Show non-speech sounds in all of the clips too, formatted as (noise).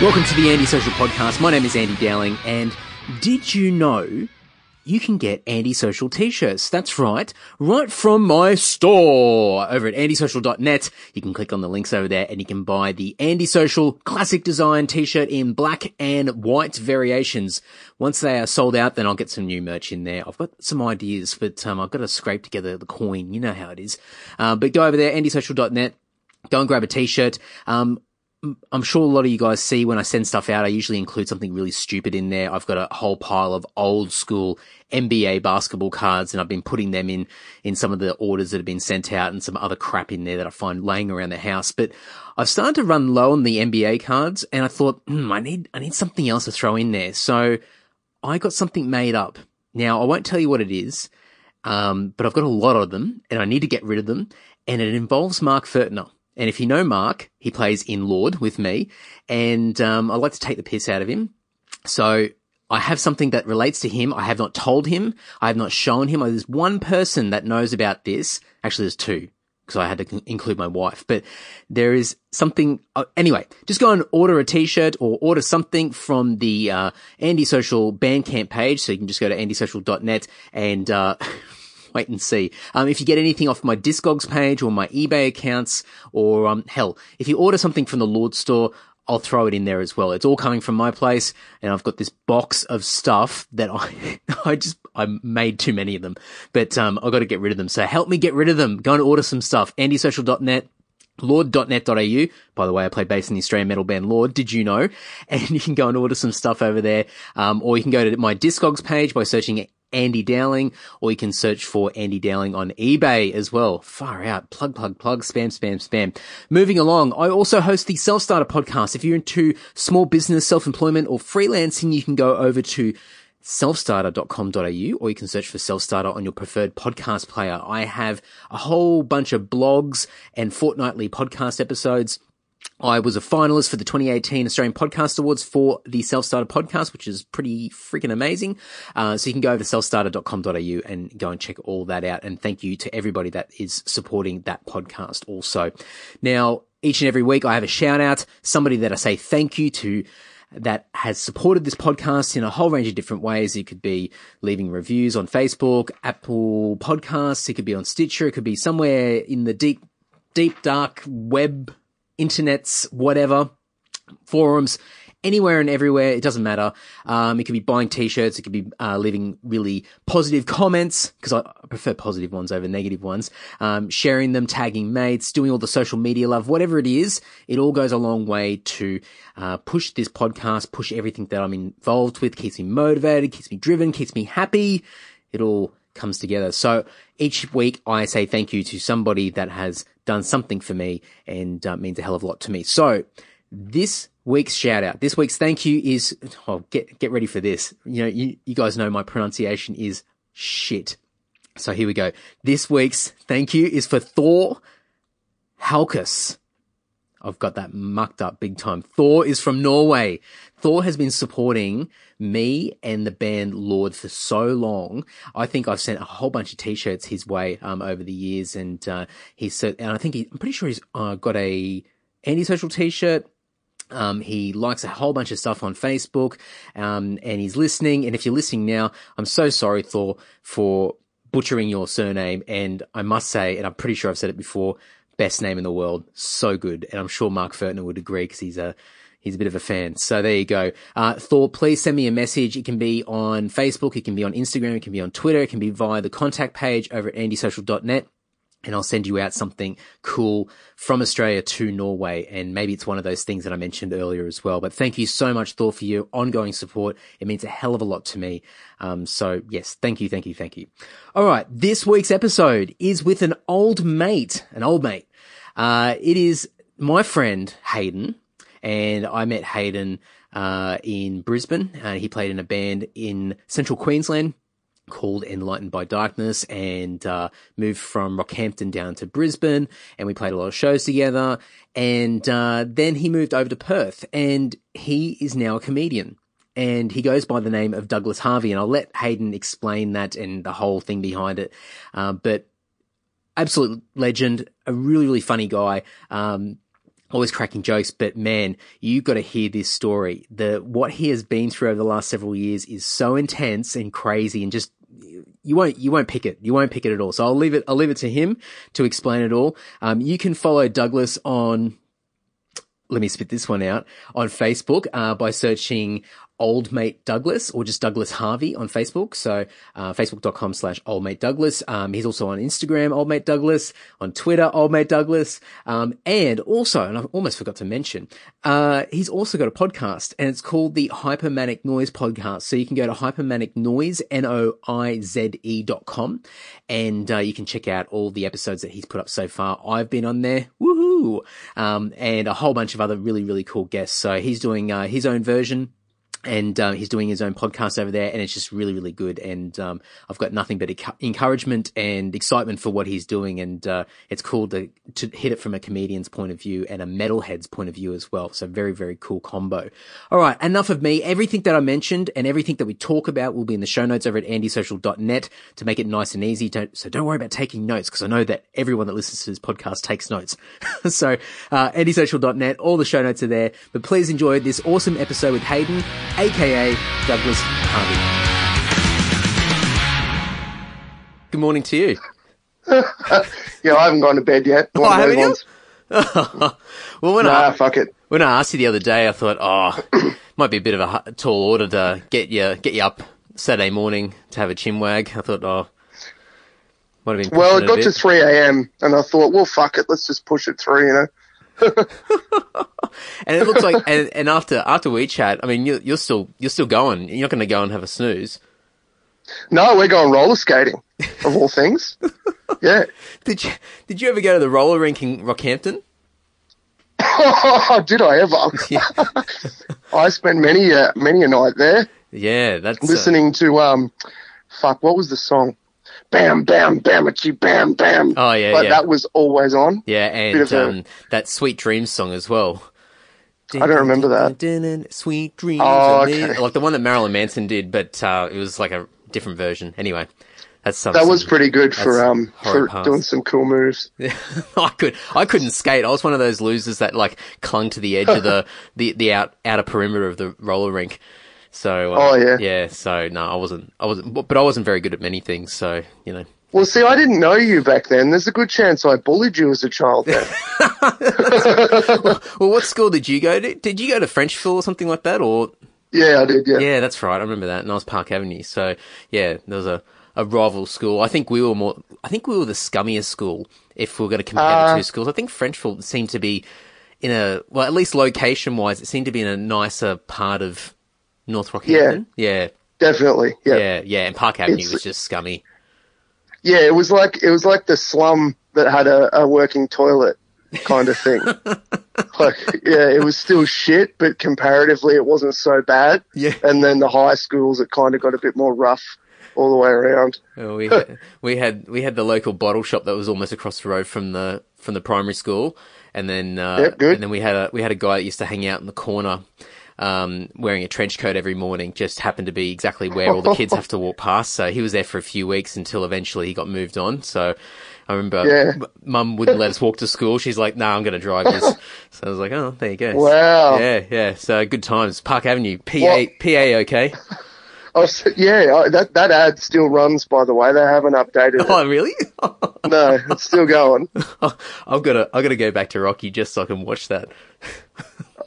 Welcome to the Andy Social Podcast. My name is Andy Dowling, and did you know you can get antisocial t-shirts? That's right, right from my store over at andysocial.net. You can click on the links over there and you can buy the antisocial classic design t-shirt in black and white variations. Once they are sold out, then I'll get some new merch in there. I've got some ideas, but um, I've got to scrape together the coin. You know how it is. Uh, but go over there, andysocial.net. Go and grab a t-shirt. Um, I'm sure a lot of you guys see when I send stuff out, I usually include something really stupid in there. I've got a whole pile of old school NBA basketball cards and I've been putting them in, in some of the orders that have been sent out and some other crap in there that I find laying around the house. But I've started to run low on the NBA cards and I thought, hmm, I need, I need something else to throw in there. So I got something made up. Now I won't tell you what it is. Um, but I've got a lot of them and I need to get rid of them and it involves Mark Furtner. And if you know Mark, he plays in Lord with me, and um, I like to take the piss out of him. So I have something that relates to him. I have not told him. I have not shown him. There's one person that knows about this. Actually, there's two because I had to include my wife. But there is something. Uh, anyway, just go and order a T-shirt or order something from the uh, Andy Social Bandcamp page. So you can just go to andysocial.net and. Uh, (laughs) wait and see. Um, if you get anything off my Discogs page or my eBay accounts, or um, hell, if you order something from the Lord store, I'll throw it in there as well. It's all coming from my place, and I've got this box of stuff that I, (laughs) I just, I made too many of them, but um, I've got to get rid of them. So help me get rid of them. Go and order some stuff. AndySocial.net. Lord.net.au. By the way, I play bass in the Australian metal band Lord. Did you know? (laughs) And you can go and order some stuff over there. Um, or you can go to my Discogs page by searching Andy Dowling, or you can search for Andy Dowling on eBay as well. Far out. Plug, plug, plug, spam, spam, spam. Moving along, I also host the Self Starter podcast. If you're into small business, self-employment, or freelancing, you can go over to selfstarter.com.au or you can search for self-starter on your preferred podcast player. I have a whole bunch of blogs and fortnightly podcast episodes I was a finalist for the 2018 Australian Podcast Awards for the Self Starter podcast, which is pretty freaking amazing. Uh, so you can go over to selfstarter.com.au and go and check all that out. And thank you to everybody that is supporting that podcast also. Now, each and every week I have a shout out, somebody that I say thank you to that has supported this podcast in a whole range of different ways. It could be leaving reviews on Facebook, Apple Podcasts. It could be on Stitcher. It could be somewhere in the deep, deep, dark web internets, whatever, forums, anywhere and everywhere. It doesn't matter. Um, it could be buying t-shirts. It could be uh, leaving really positive comments because I prefer positive ones over negative ones. Um, sharing them, tagging mates, doing all the social media love, whatever it is. It all goes a long way to uh, push this podcast, push everything that I'm involved with, keeps me motivated, keeps me driven, keeps me happy. It all comes together. So each week I say thank you to somebody that has done something for me and uh, means a hell of a lot to me. So this week's shout out, this week's thank you is, oh, get, get ready for this. You know, you, you guys know my pronunciation is shit. So here we go. This week's thank you is for Thor Halkus. I've got that mucked up big time. Thor is from Norway. Thor has been supporting me and the band Lord for so long. I think I've sent a whole bunch of t-shirts his way, um, over the years and, uh, he's, and I think he, I'm pretty sure he's, uh, got a antisocial t-shirt. Um, he likes a whole bunch of stuff on Facebook, um, and he's listening. And if you're listening now, I'm so sorry, Thor, for butchering your surname. And I must say, and I'm pretty sure I've said it before, best name in the world. So good. And I'm sure Mark Furtner would agree because he's a, he's a bit of a fan. So there you go. Uh, Thor, please send me a message. It can be on Facebook. It can be on Instagram. It can be on Twitter. It can be via the contact page over at andysocial.net. And I'll send you out something cool from Australia to Norway. And maybe it's one of those things that I mentioned earlier as well. But thank you so much, Thor, for your ongoing support. It means a hell of a lot to me. Um, so yes, thank you, thank you, thank you. All right. This week's episode is with an old mate, an old mate uh, it is my friend Hayden, and I met Hayden uh, in Brisbane. Uh, he played in a band in Central Queensland called Enlightened by Darkness and uh, moved from Rockhampton down to Brisbane and we played a lot of shows together. And uh, then he moved over to Perth and he is now a comedian. And he goes by the name of Douglas Harvey and I'll let Hayden explain that and the whole thing behind it. Uh, but absolute legend, a really, really funny guy. Um, always cracking jokes, but man, you got to hear this story. The what he has been through over the last several years is so intense and crazy, and just you won't you won't pick it. You won't pick it at all. So I'll leave it. I'll leave it to him to explain it all. Um, you can follow Douglas on. Let me spit this one out on Facebook uh, by searching Old Mate Douglas or just Douglas Harvey on Facebook. So, uh, facebook.com slash Old Mate Douglas. Um, he's also on Instagram, Old Mate Douglas, on Twitter, Old Mate Douglas. Um, and also, and I almost forgot to mention, uh, he's also got a podcast and it's called the Hyper Manic Noize Podcast. So you can go to hypermanic noise, N-O-I-Z-E dot com and, uh, you can check out all the episodes that he's put up so far. I've been on there. Woohoo! Um, and a whole bunch of other really, really cool guests. So he's doing, uh, his own version and um, he's doing his own podcast over there, and it's just really, really good. And um, I've got nothing but encouragement and excitement for what he's doing, and uh, it's cool to to hit it from a comedian's point of view and a metalhead's point of view as well. So very, very cool combo. All right, enough of me. Everything that I mentioned and everything that we talk about will be in the show notes over at andysocial.net to make it nice and easy. Don't, so don't worry about taking notes because I know that everyone that listens to this podcast takes notes. (laughs) so uh, andysocial.net, all the show notes are there. But please enjoy this awesome episode with Hayden aka Douglas Harvey. Good morning to you. (laughs) yeah, I haven't gone to bed yet. (laughs) Oh, haven't you? (laughs) well, when nah, I fuck it. When I asked you the other day, I thought, oh, (clears throat) might be a bit of a tall order to get you get you up Saturday morning to have a chinwag. I thought, oh, might have been. Well, it got to three a.m. and I thought, well, fuck it, let's just push it through. You know. (laughs) and it looks like, and, and after after we chat, I mean, you're, you're still you're still going. You're not going to go and have a snooze. No, we're going roller skating, of all things. (laughs) Yeah. Did you Did you ever go to the roller rink in Rockhampton? (laughs) Did I ever? Yeah. I spent many uh, many a night there. Yeah, that's listening uh... to um, fuck, what was the song? Bam, bam, bam, bamachi, bam, bam. Oh yeah, but yeah. that was always on. Yeah, and um, a... that Sweet Dreams song as well. I don't remember that. Sweet Dreams. Oh, okay. Like the one that Marilyn Manson did, but uh, it was like a different version. Anyway, that's something. That was pretty good for um for doing some cool moves. (laughs) I could I couldn't skate. I was one of those losers that like clung to the edge of the (laughs) the the out outer perimeter of the roller rink. So uh, oh yeah, yeah. So no, I wasn't. I wasn't. But I wasn't very good at many things. So you know. Well, see, I didn't know you back then. There's a good chance I bullied you as a child. Then. well, (laughs) (laughs) well, what school did you go to? Did you go to Frenchville or something like that, or? Yeah, I did. Yeah. Yeah, that's right. I remember that. And I was Park Avenue. So yeah, there was a a rival school. I think we were more. I think we were the scummiest school if we are going to compare uh, the two schools. I think Frenchville seemed to be in a well, at least location wise, it seemed to be in a nicer part of North Rockhampton? Yeah. Yeah. Definitely. Yeah. Yeah. Yeah. And Park Avenue it's, was just scummy. Yeah. It was like, it was like the slum that had a, a working toilet kind of thing. (laughs) like, yeah, it was still shit, but comparatively it wasn't so bad. Yeah. And then the high schools, it kind of got a bit more rough all the way around. We (laughs) had, we had we had the local bottle shop that was almost across the road from the from the primary school, and then uh, yep, good. and then we had a we had a guy that used to hang out in the corner um, wearing a trench coat every morning just happened to be exactly where all the kids have to walk past. So he was there for a few weeks until eventually he got moved on. So I remember yeah. mum wouldn't let us walk to school. She's like, nah, I'm going to drive this. (laughs) so I was like, oh, there you go. Wow. Yeah, yeah. So good times. Park Avenue, PA, PA okay? (laughs) Oh, yeah, that that ad still runs. By the way, they haven't updated it. (laughs) Oh, really? no, it's still going. I've got to I've got to go back to Rocky just so I can watch that.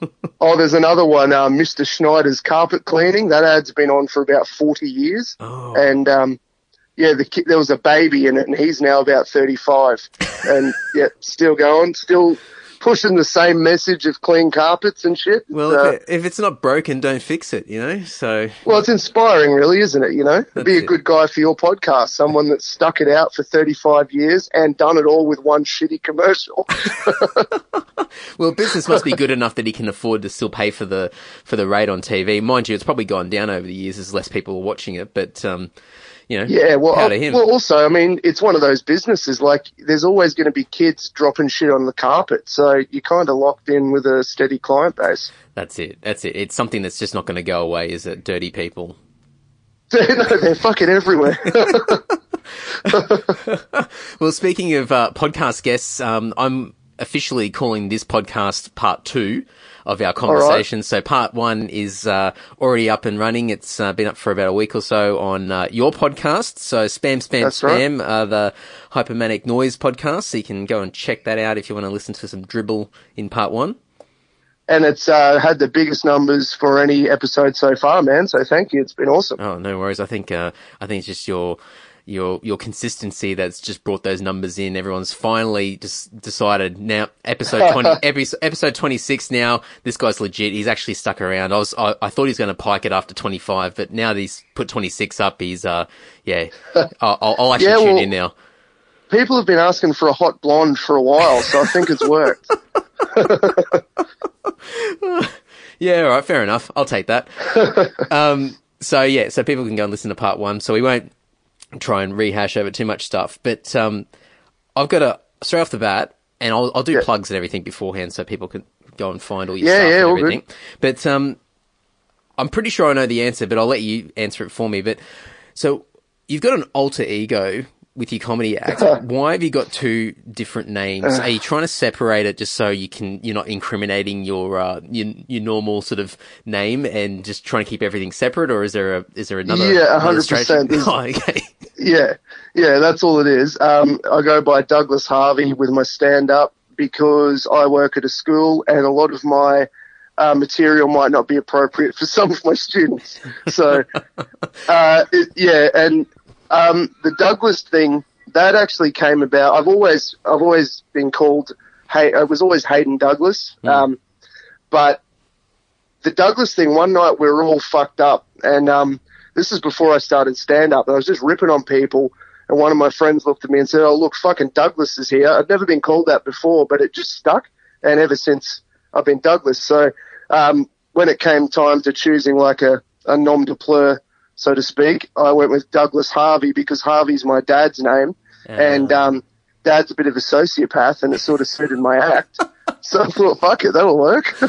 (laughs) oh, there's another one, uh, Mr. Schneider's carpet cleaning. That ad's been on for about 40 years. Oh. And, um, yeah, the kid, there was a baby in it, and he's now about 35, and yeah, still going, still pushing the same message of clean carpets and shit. Well, uh, if it's not broken, don't fix it. You know, so well, it's inspiring, really, isn't it? You know, be a it. good guy for your podcast, someone that's stuck it out for thirty-five years and done it all with one shitty commercial. (laughs) well, business must be good enough that he can afford to still pay for the for the rate on TV. Mind you, it's probably gone down over the years as less people are watching it, but. um you know, yeah, well, well, also, I mean, it's one of those businesses. Like, there's always going to be kids dropping shit on the carpet, so you're kind of locked in with a steady client base. That's it. That's it. It's something that's just not going to go away. Is it dirty people? (laughs) no, they're fucking everywhere. (laughs) well, speaking of uh, podcast guests, um, I'm officially calling this podcast part two of our conversation. So part one is uh, already up and running. It's uh, been up for about a week or so on uh, your podcast. So spam, spam, That's right. spam, uh, the Hyper Manic Noize podcast. So you can go and check that out if you want to listen to some dribble in part one. And it's uh, had the biggest numbers for any episode so far, man. So thank you. It's been awesome. Oh, no worries. I think uh, I think it's just your your your consistency that's just brought those numbers in. Everyone's finally just decided now episode twenty (laughs) episode, episode twenty six. Now this guy's legit. He's actually stuck around. I was I, I thought he was going to pike it after twenty five, but now that he's put twenty six up, he's uh yeah. (laughs) I'll, I'll- I'll actually Yeah, tune well- in now. People have been asking for a hot blonde for a while, so I think it's worked. (laughs) Yeah, all right, fair enough. I'll take that. um, so yeah, so people can go and listen to part one. So we won't try and rehash over too much stuff. But um, I've got a straight off the bat, and I'll, I'll do Yeah. plugs and everything beforehand, so people can go and find all your Yeah, stuff yeah, and everything. But um, I'm pretty sure I know the answer, but I'll let you answer it for me. But so you've got an alter ego with your comedy act. (laughs) Why have you got two different names? Are you (sighs) trying to separate it just so you can you're not incriminating your uh, your, your normal sort of name and just trying to keep everything separate, or is there a is there another? Yeah, 100%. (laughs) Oh, okay. Yeah, yeah, that's all it is. Um, I go by Douglas Harvey with my stand up because I work at a school and a lot of my uh, material might not be appropriate for (laughs) some of my students. So, (laughs) uh, it, yeah, and um, the Douglas thing that actually came about. I've always I've always been called. Hey, I was always Hayden Douglas, um, but the Douglas thing. One night we were all fucked up, and um, this is before I started stand up. I was just ripping on people, and one of my friends looked at me and said, "Oh, look, fucking Douglas is here." I'd never been called that before, but it just stuck, and ever since I've been Douglas. So um, when it came time to choosing like a, a nom de plume, so to speak, I went with Douglas Harvey because Harvey's my dad's name, and um, dad's a bit of a sociopath, and it sort of suited my act. (laughs) So I thought, fuck it, that'll work. (laughs)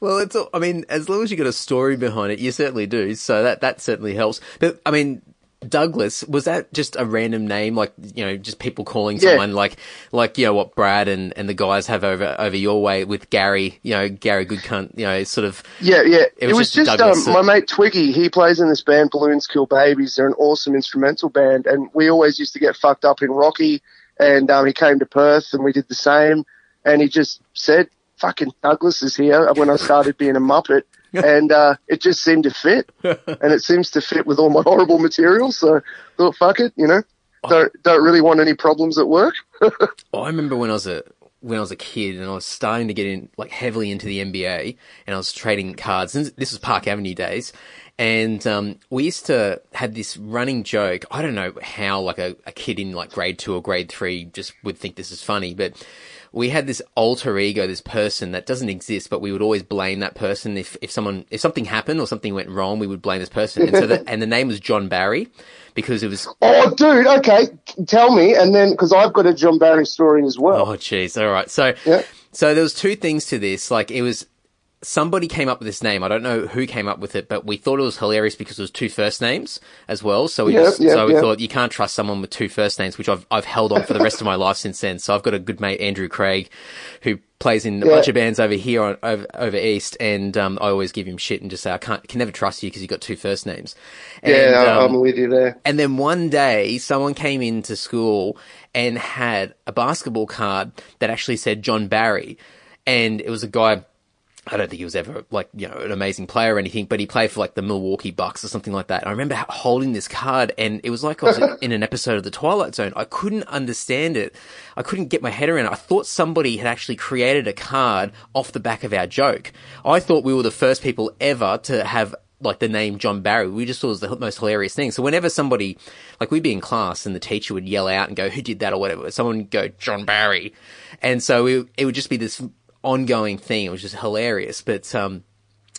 Well, it's. all- I mean, as long as you've got a story behind it, you certainly do. So that that certainly helps. But I mean, Douglas was that just a random name, like you know, just people calling Yeah. someone like like you know what Brad and, and the guys have over over your way with Gary, you know, Gary Goodcunt, you know, sort of. Yeah, yeah. It It was was, just just, um, my mate Twiggy. He plays in this band Balloons Kill Babies. They're an awesome instrumental band, and we always used to get fucked up in Rocky. And um, he came to Perth, and we did the same. And he just said, "Fucking Douglas is here." When I started being a muppet, and uh, it just seemed to fit, (laughs) and it seems to fit with all my horrible material. So thought, "Fuck it," you know. Don't don't really want any problems at work. (laughs) Oh, I remember when I was a when I was a kid and I was starting to get in like heavily into the NBA and I was trading cards. And this was Park Avenue days. And um, we used to have this running joke. I don't know how like a, a kid in like grade two or grade three just would think this is funny, but we had this alter ego, this person that doesn't exist, but we would always blame that person if, if someone if something happened or something went wrong, we would blame this person. And so the, (laughs) and the name was John Barry because it was oh, dude. Okay, tell me, and then because I've got a John Barry story as well. Oh, jeez. All right. So, Yeah. so there was two things to this. Like, it was somebody came up with this name. I don't know who came up with it, but we thought it was hilarious because it was two first names as well. So we Yeah, just, yeah, so we yeah. thought you can't trust someone with two first names, which I've I've held on for the rest of my (laughs) life since then. So I've got a good mate Andrew Craig, who plays in a Yeah. bunch of bands over here on over, over east, and um, I always give him shit and just say I can't can never trust you because you got two first names. And, Yeah, I- um, I'm with you there. and then one day, someone came into school and had a basketball card that actually said John Barry. And it was a guy, I don't think he was ever like, you know, an amazing player or anything, but he played for like the Milwaukee Bucks or something like that. And I remember holding this card and it was like I was (laughs) in an episode of The Twilight Zone. I couldn't understand it. I couldn't get my head around it. I thought somebody had actually created a card off the back of our joke. I thought we were the first people ever to have like the name John Barry. We just thought it was the most hilarious thing. So whenever somebody, like we'd be in class and the teacher would yell out and go, who did that or whatever, someone would go, John Barry. And so it, it would just be this ongoing thing. It was just hilarious. But, um,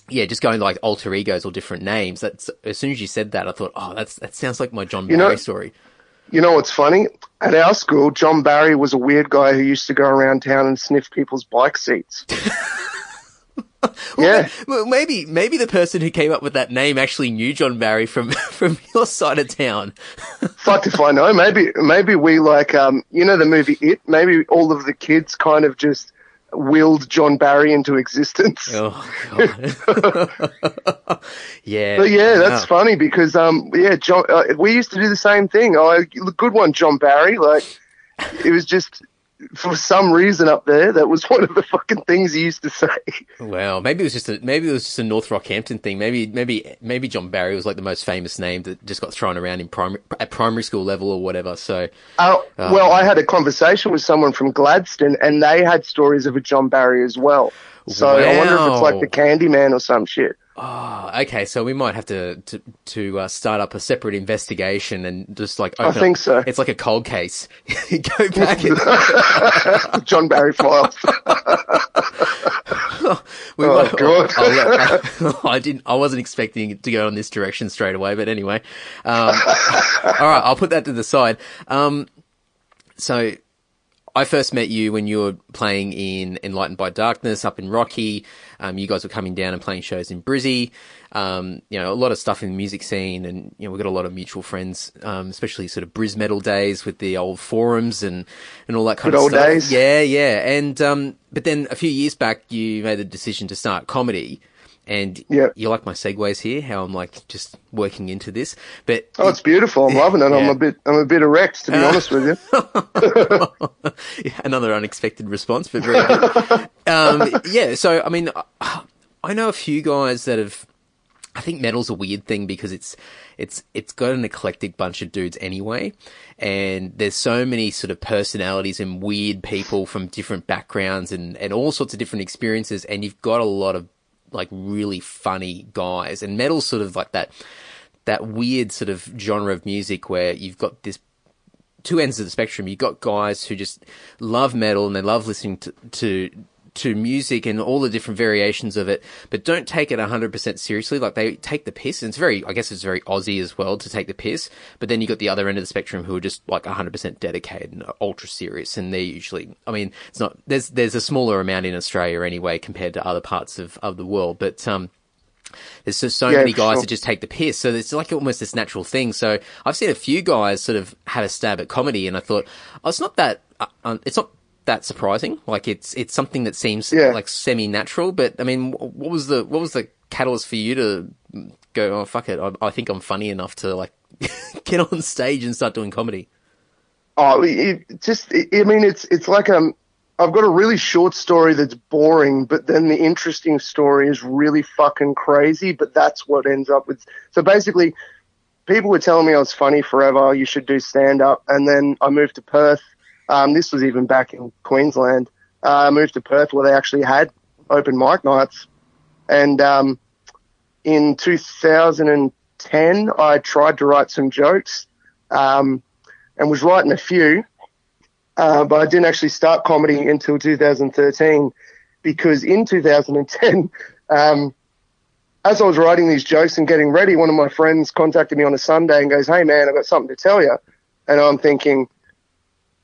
yeah, just going to like alter egos or different names. That's as soon as you said that, I thought, oh, that's that sounds like my John know- Barry story. You know what's funny? At our school, John Barry was a weird guy who used to go around town and sniff people's bike seats. (laughs) yeah. Well, maybe maybe the person who came up with that name actually knew John Barry from (laughs) from your side of town. (laughs) Fuck if I know. Maybe maybe we like um you know the movie It. Maybe all of the kids kind of just willed John Barry into existence. Oh (laughs) (laughs) yeah. But yeah, that's funny because um yeah, John, uh, we used to do the same thing. Oh, good one, John Barry. Like it was just for some reason up there that was (laughs) one of the fucking things he used to say. Well, maybe it was just a maybe it was just a North Rockhampton thing. Maybe maybe maybe John Barry was like the most famous name that just got thrown around in primary at primary school level or whatever. So Uh, well, I had a conversation with someone from Gladstone, and they had stories of a John Barry as well. So I wonder if it's like Wow. the Candyman or some shit. Oh, okay, so we might have to to, to uh, start up a separate investigation and just like I think up- so. It's like a cold case. (laughs) Go back and (laughs) John Barry files. (laughs) we Oh, might- God. I'll let- I didn't. I wasn't expecting it to go in this direction straight away, but anyway. Um, all right, I'll put that to the side. Um, so I first met you when you were playing in Enlightened by Darkness up in Rocky. Um, you guys were coming down and playing shows in Brizzy. Um, you know, a lot of stuff in the music scene and, you know, we've got a lot of mutual friends, um, especially sort of Briz metal days with the old forums and, and all that kind Good of old stuff. days. Yeah, yeah. And, um, but then a few years back, you made the decision to start comedy. And Yep. you like my segues here, how I'm like just working into this. But Oh, it's beautiful. I'm loving it. I'm a bit, I'm a bit erect to be honest with you. (laughs) another unexpected response, but very good. (laughs) um, yeah, so I mean, I know a few guys that have. I think metal's a weird thing because it's it's it's got an eclectic bunch of dudes anyway, and there's so many sort of personalities and weird people from different backgrounds and and all sorts of different experiences, and you've got a lot of like really funny guys, and metal's sort of like that that weird sort of genre of music where you've got this two ends of the spectrum. You've got guys who just love metal and they love listening to, to, to music and all the different variations of it, but don't take it 100% seriously. Like they take the piss. And it's very, I guess it's very Aussie as well to take the piss. But then you got the other end of the spectrum who are just like 100% dedicated and ultra serious. And they're usually, I mean, it's not, there's, there's a smaller amount in Australia anyway compared to other parts of, of the world. But, um, there's just so Yeah, many guys sure. that just take the piss. So it's like almost this natural thing. So I've seen a few guys sort of have a stab at comedy, and I thought, oh, it's not that, uh, um, it's not that surprising. Like it's it's something that seems Yeah. like semi natural. But I mean, what was the what was the catalyst for you to go? Oh fuck it, I, I think I'm funny enough to like (laughs) get on stage and start doing comedy. Oh, it, just, it, I mean, it's, it's like, um, I've got a really short story that's boring, but then the interesting story is really fucking crazy, but that's what ends up with. So basically, people were telling me I was funny forever. You should do stand up. And then I moved to Perth. Um, this was even back in Queensland. Uh, I moved to Perth where they actually had open mic nights. And, um, in 2010, I tried to write some jokes, um, and was writing a few, uh, but I didn't actually start comedy until 2013 because in 2010, (laughs) um, as I was writing these jokes and getting ready, one of my friends contacted me on a Sunday and goes, Hey man, I've got something to tell you. And I'm thinking,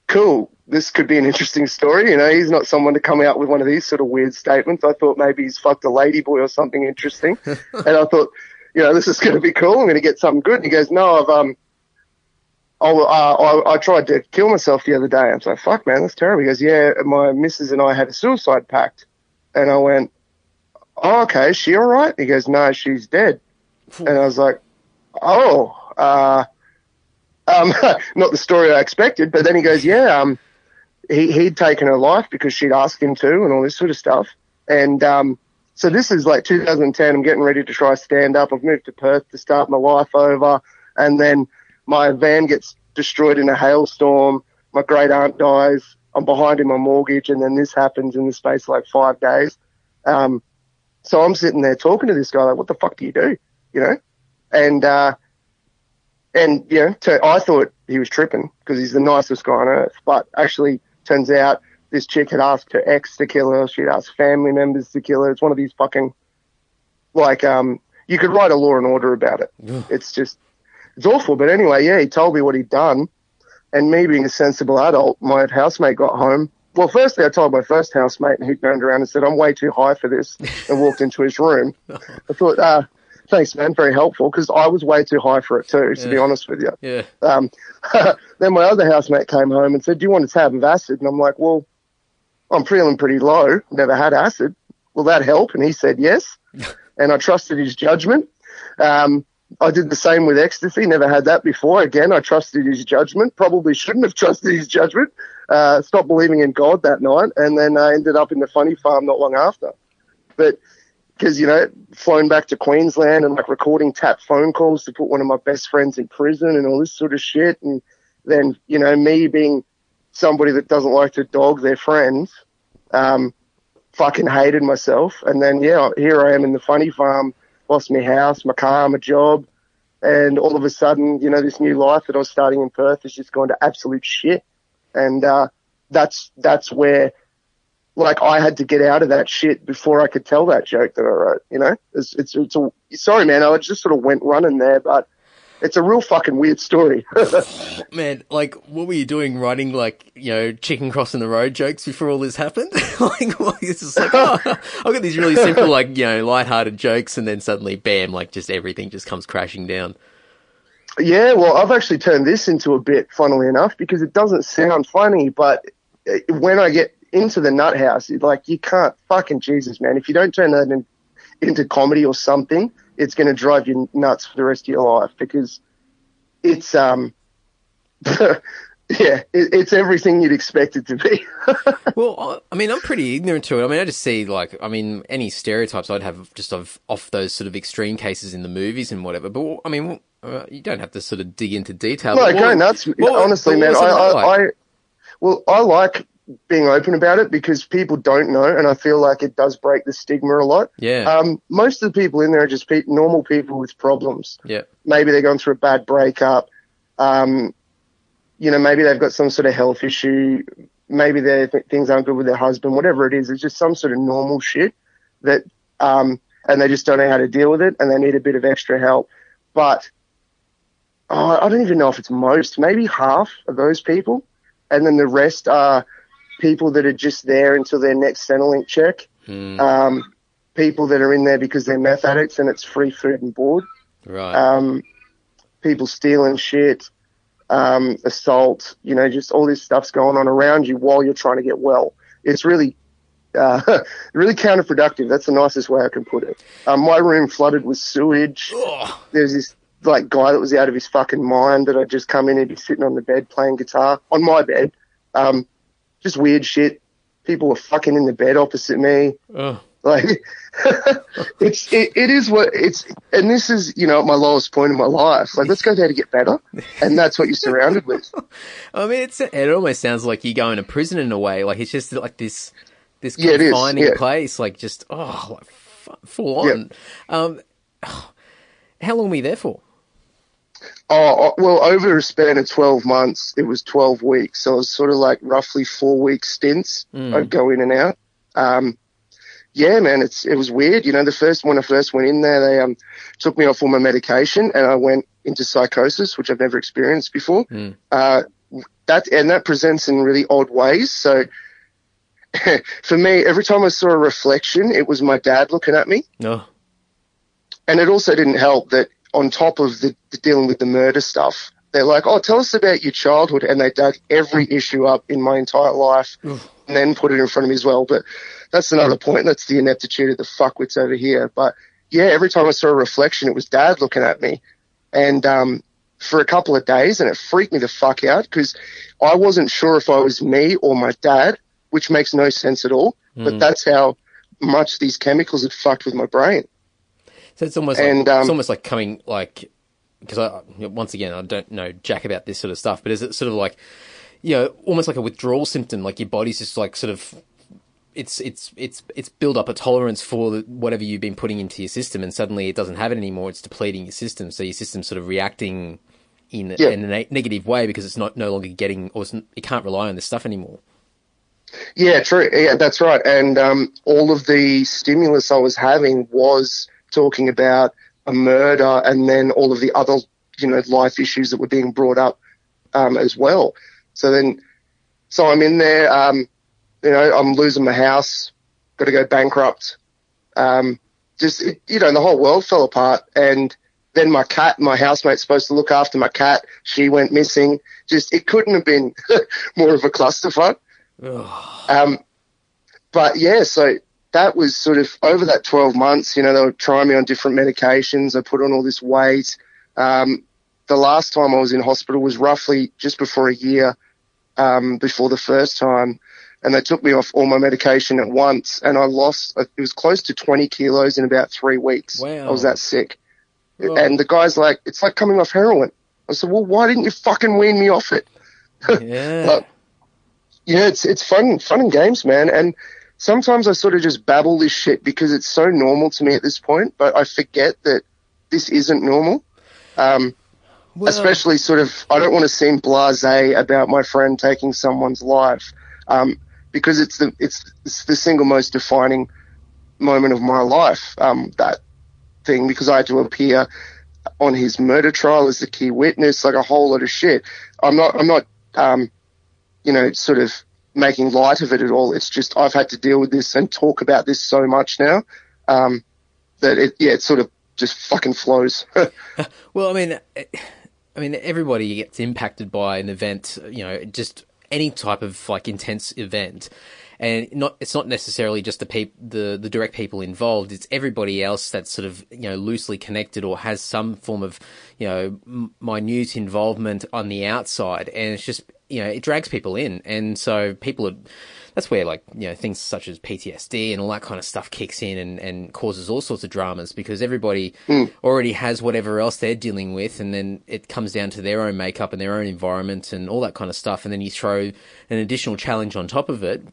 cool, this could be an interesting story. You know, he's not someone to come out with one of these sort of weird statements. I thought maybe he's fucked a lady boy or something interesting. (laughs) and I thought, you know, this is going to be cool. I'm going to get something good. And he goes, no, I've, um, I, uh, I, I tried to kill myself the other day. I was like, fuck, man, that's terrible. He goes, yeah, my missus and I had a suicide pact. And I went, oh, okay, is she all right? He goes, no, she's dead. And I was like, oh, uh, um, (laughs) not the story I expected. But then he goes, yeah, um, he, he'd taken her life because she'd asked him to and all this sort of stuff. And, um, so this is like 2010. I'm getting ready to try stand up. I've moved to Perth to start my life over. And then my van gets destroyed in a hailstorm. My great aunt dies. I'm behind in my mortgage. And then this happens in the space of like five days. Um, so I'm sitting there talking to this guy, like, what the fuck do you do? You know? And, uh, and, you know, to, I thought he was tripping because he's the nicest guy on earth. But actually, turns out this chick had asked her ex to kill her. She'd asked family members to kill her. It's one of these fucking, like, um, you could write a law and order about it. It's just, it's awful. But anyway, yeah, he told me what he'd done. And me being a sensible adult, my housemate got home well, firstly, I told my first housemate, and he turned around and said, "I'm way too high for this," and walked into his room. (laughs) I thought, uh, "Thanks, man, very helpful," because I was way too high for it too. To be honest with you. Yeah. Um, (laughs) then my other housemate came home and said, "Do you want a tab of acid?" And I'm like, "Well, I'm feeling pretty low. Never had acid. Will that help?" And he said, "Yes." (laughs) and I trusted his judgment. Um, I did the same with ecstasy. Never had that before. Again, I trusted his judgment. Probably shouldn't have (laughs) trusted his judgment. Uh, stopped believing in God that night, and then I ended up in the funny farm not long after. But because you know, flown back to Queensland and like recording tap phone calls to put one of my best friends in prison and all this sort of shit, and then you know me being somebody that doesn't like to dog their friends, um, fucking hated myself, and then yeah, here I am in the funny farm, lost my house, my car, my job, and all of a sudden, you know, this new life that I was starting in Perth has just gone to absolute shit, and uh, that's that's where like I had to get out of that shit before I could tell that joke that I wrote. You know, it's it's, it's a sorry, man. I just sort of went running there, but it's a real fucking weird story. (laughs) Man, like, what were you doing writing, like, you know, chicken crossing the road jokes before all this happened? (laughs) like, well, it's just like, oh, I've got these really simple, like, you know, lighthearted jokes, and then suddenly, bam, like, just everything just comes crashing down. yeah, well, I've actually turned this into a bit, funnily enough, because it doesn't sound funny, but uh, when I get into the nut house, like you can't fucking Jesus, man. If you don't turn that in, into comedy or something, it's going to drive you nuts for the rest of your life because it's um, (laughs) yeah, it, it's everything you'd expect it to be. (laughs) Well, I- mean, I'm pretty ignorant to it. I mean, I just see, like, I mean, any stereotypes I'd have just of off those sort of extreme cases in the movies and whatever. But, I mean, uh, you don't have to sort of dig into detail. No, go nuts. what- Honestly, what man, I, it I. I, well, I like being open about it because people don't know, and I feel like it does break the stigma a lot. Yeah. Um, most of the people in there are just pe- normal people with problems. yeah. Maybe they're going through a bad breakup. Um, you know, maybe they've got some sort of health issue. Maybe their th- things aren't good with their husband. Whatever it is, it's just some sort of normal shit that, um, and they just don't know how to deal with it, and they need a bit of extra help. But oh, I don't even know if it's most, maybe half of those people, and then the rest are people that are just there until their next Centrelink check. Hmm, Um, people that are in there because they're meth addicts and it's free food and board. right. Um, people stealing shit, um, assault, you know, just all this stuff's going on around you while you're trying to get well. It's really, uh, (laughs) really counterproductive. That's the nicest way I can put it. Um, my room flooded with sewage. oh, There's this like guy that was out of his fucking mind that I'd just come in and be sitting on the bed playing guitar on my bed. Um, just weird shit. People were fucking in the bed opposite me. oh. Like, (laughs) it's it, it is what it's, and this is you know my lowest point in my life. Like, let's go there to get better, and that's what you're surrounded with. (laughs) I mean, it's, it almost sounds like you go into prison in a way. Like, it's just like this, this Yeah, it is, confining yeah. place. Like, just, oh, like, fu- full Yeah. on. Um, (sighs) how long were you there for? Oh, oh, well, over a span of 12 months, it was 12 weeks. So it was sort of like roughly four week stints. I'd go in and out. Um, yeah, man, it's, it was weird. You know, the first, when I first went in there, they, um, took me off all my medication and I went into psychosis, which I've never experienced before. Uh, that, and that presents in really odd ways. So (laughs) for me, every time I saw a reflection, it was my dad looking at me No. and it also didn't help that on top of the, the dealing with the murder stuff, they're like, "Oh, tell us about your childhood," and they dug every issue up in my entire life, and then put it in front of me as well. But that's another point. That's the ineptitude of the fuckwits over here. But yeah, every time I saw a reflection, it was Dad looking at me, and um, for a couple of days, and it freaked me the fuck out because I wasn't sure if I was me or my dad, which makes no sense at all. But that's how much these chemicals had fucked with my brain. So it's almost And, like, um, it's almost like coming like because I once again I don't know jack about this sort of stuff, but is it sort of like you know almost like a withdrawal symptom? Like your body's just like sort of it's it's it's it's build up a tolerance for whatever you've been putting into your system, and suddenly it doesn't have it anymore. It's depleting your system, so your system's sort of reacting in, Yeah. in a ne- negative way because it's not no longer getting or it's, it can't rely on this stuff anymore. Yeah, true. Yeah, that's right. And um, all of the stimulus I was having was talking about a murder and then all of the other, you know, life issues that were being brought up um, as well. So then, so I'm in there. Um, you know, I'm losing my house, got to go bankrupt. Um, just, it, you know, the whole world fell apart. And then my cat, my housemate's supposed to look after my cat. She went missing. Just, it couldn't have been (laughs) more of a clusterfuck. um, but yeah, so that was sort of over that 12 months, you know, they were trying me on different medications. I put on all this weight. Um, the last time I was in hospital was roughly just before a year, um, before the first time. And they took me off all my medication at once and I lost, it was close to 20 kilos in about three weeks. Wow. I was that sick. Oh. And the guy's like, it's like coming off heroin. I said, well, why didn't you fucking wean me off it? (laughs) Yeah. Yeah, it's it's fun fun and games, man. And sometimes I sort of just babble this shit because it's so normal to me at this point, but I forget that this isn't normal. Um, Well, especially sort of, I don't want to seem blasé about my friend taking someone's life, um, because it's the it's, it's the single most defining moment of my life. Um, that thing because I had to appear on his murder trial as the key witness, like a whole lot of shit. I'm not I'm not um, you know, sort of making light of it at all. It's just I've had to deal with this and talk about this so much now um, that it yeah, it sort of just fucking flows. (laughs) Well, I mean, I mean, everybody gets impacted by an event. You know, just any type of like intense event, and not it's not necessarily just the peop- the the direct people involved. It's everybody else that's sort of you know loosely connected or has some form of you know m- minute involvement on the outside, and it's just you know it drags people in, and so people are. That's where like you know things such as PTSD and all that kind of stuff kicks in and, and causes all sorts of dramas because everybody mm. already has whatever else they're dealing with, and then it comes down to their own makeup and their own environment and all that kind of stuff, and then you throw an additional challenge on top of it,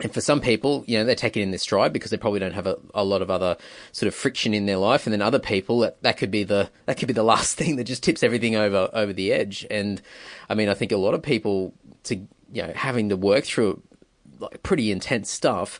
and for some people, you know, they take it in their stride because they probably don't have a, a lot of other sort of friction in their life. And then other people, that, that could be the, that could be the (laughs) last thing that just tips everything over, over the edge. And I mean, I think a lot of people to, you know, having to work through like pretty intense stuff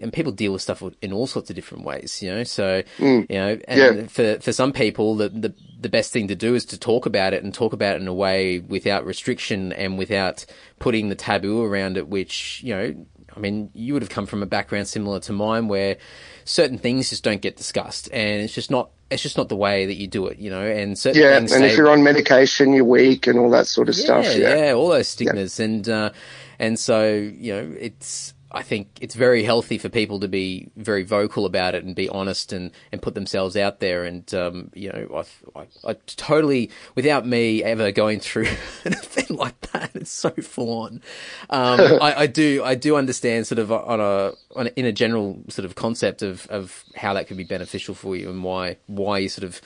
and people deal with stuff in all sorts of different ways, you know. So, mm. you know, and Yeah. for for some people, the, the the best thing to do is to talk about it and talk about it in a way without restriction and without putting the taboo around it. Which you know, I mean, you would have come from a background similar to mine where certain things just don't get discussed, and it's just not it's just not the way that you do it, you know. And certain yeah, things and stay- if you're on medication, you're weak and all that sort of stuff. yeah, Yeah, all those stigmas, and uh, and so you know, it's I think it's very healthy for people to be very vocal about it and be honest and, and put themselves out there. And um, you know, I, I, I totally without me ever going through (laughs) an event like that, it's so full on. Um, (laughs) I, I do I do understand sort of on a on a, in a general sort of concept of of how that could be beneficial for you and why why you sort of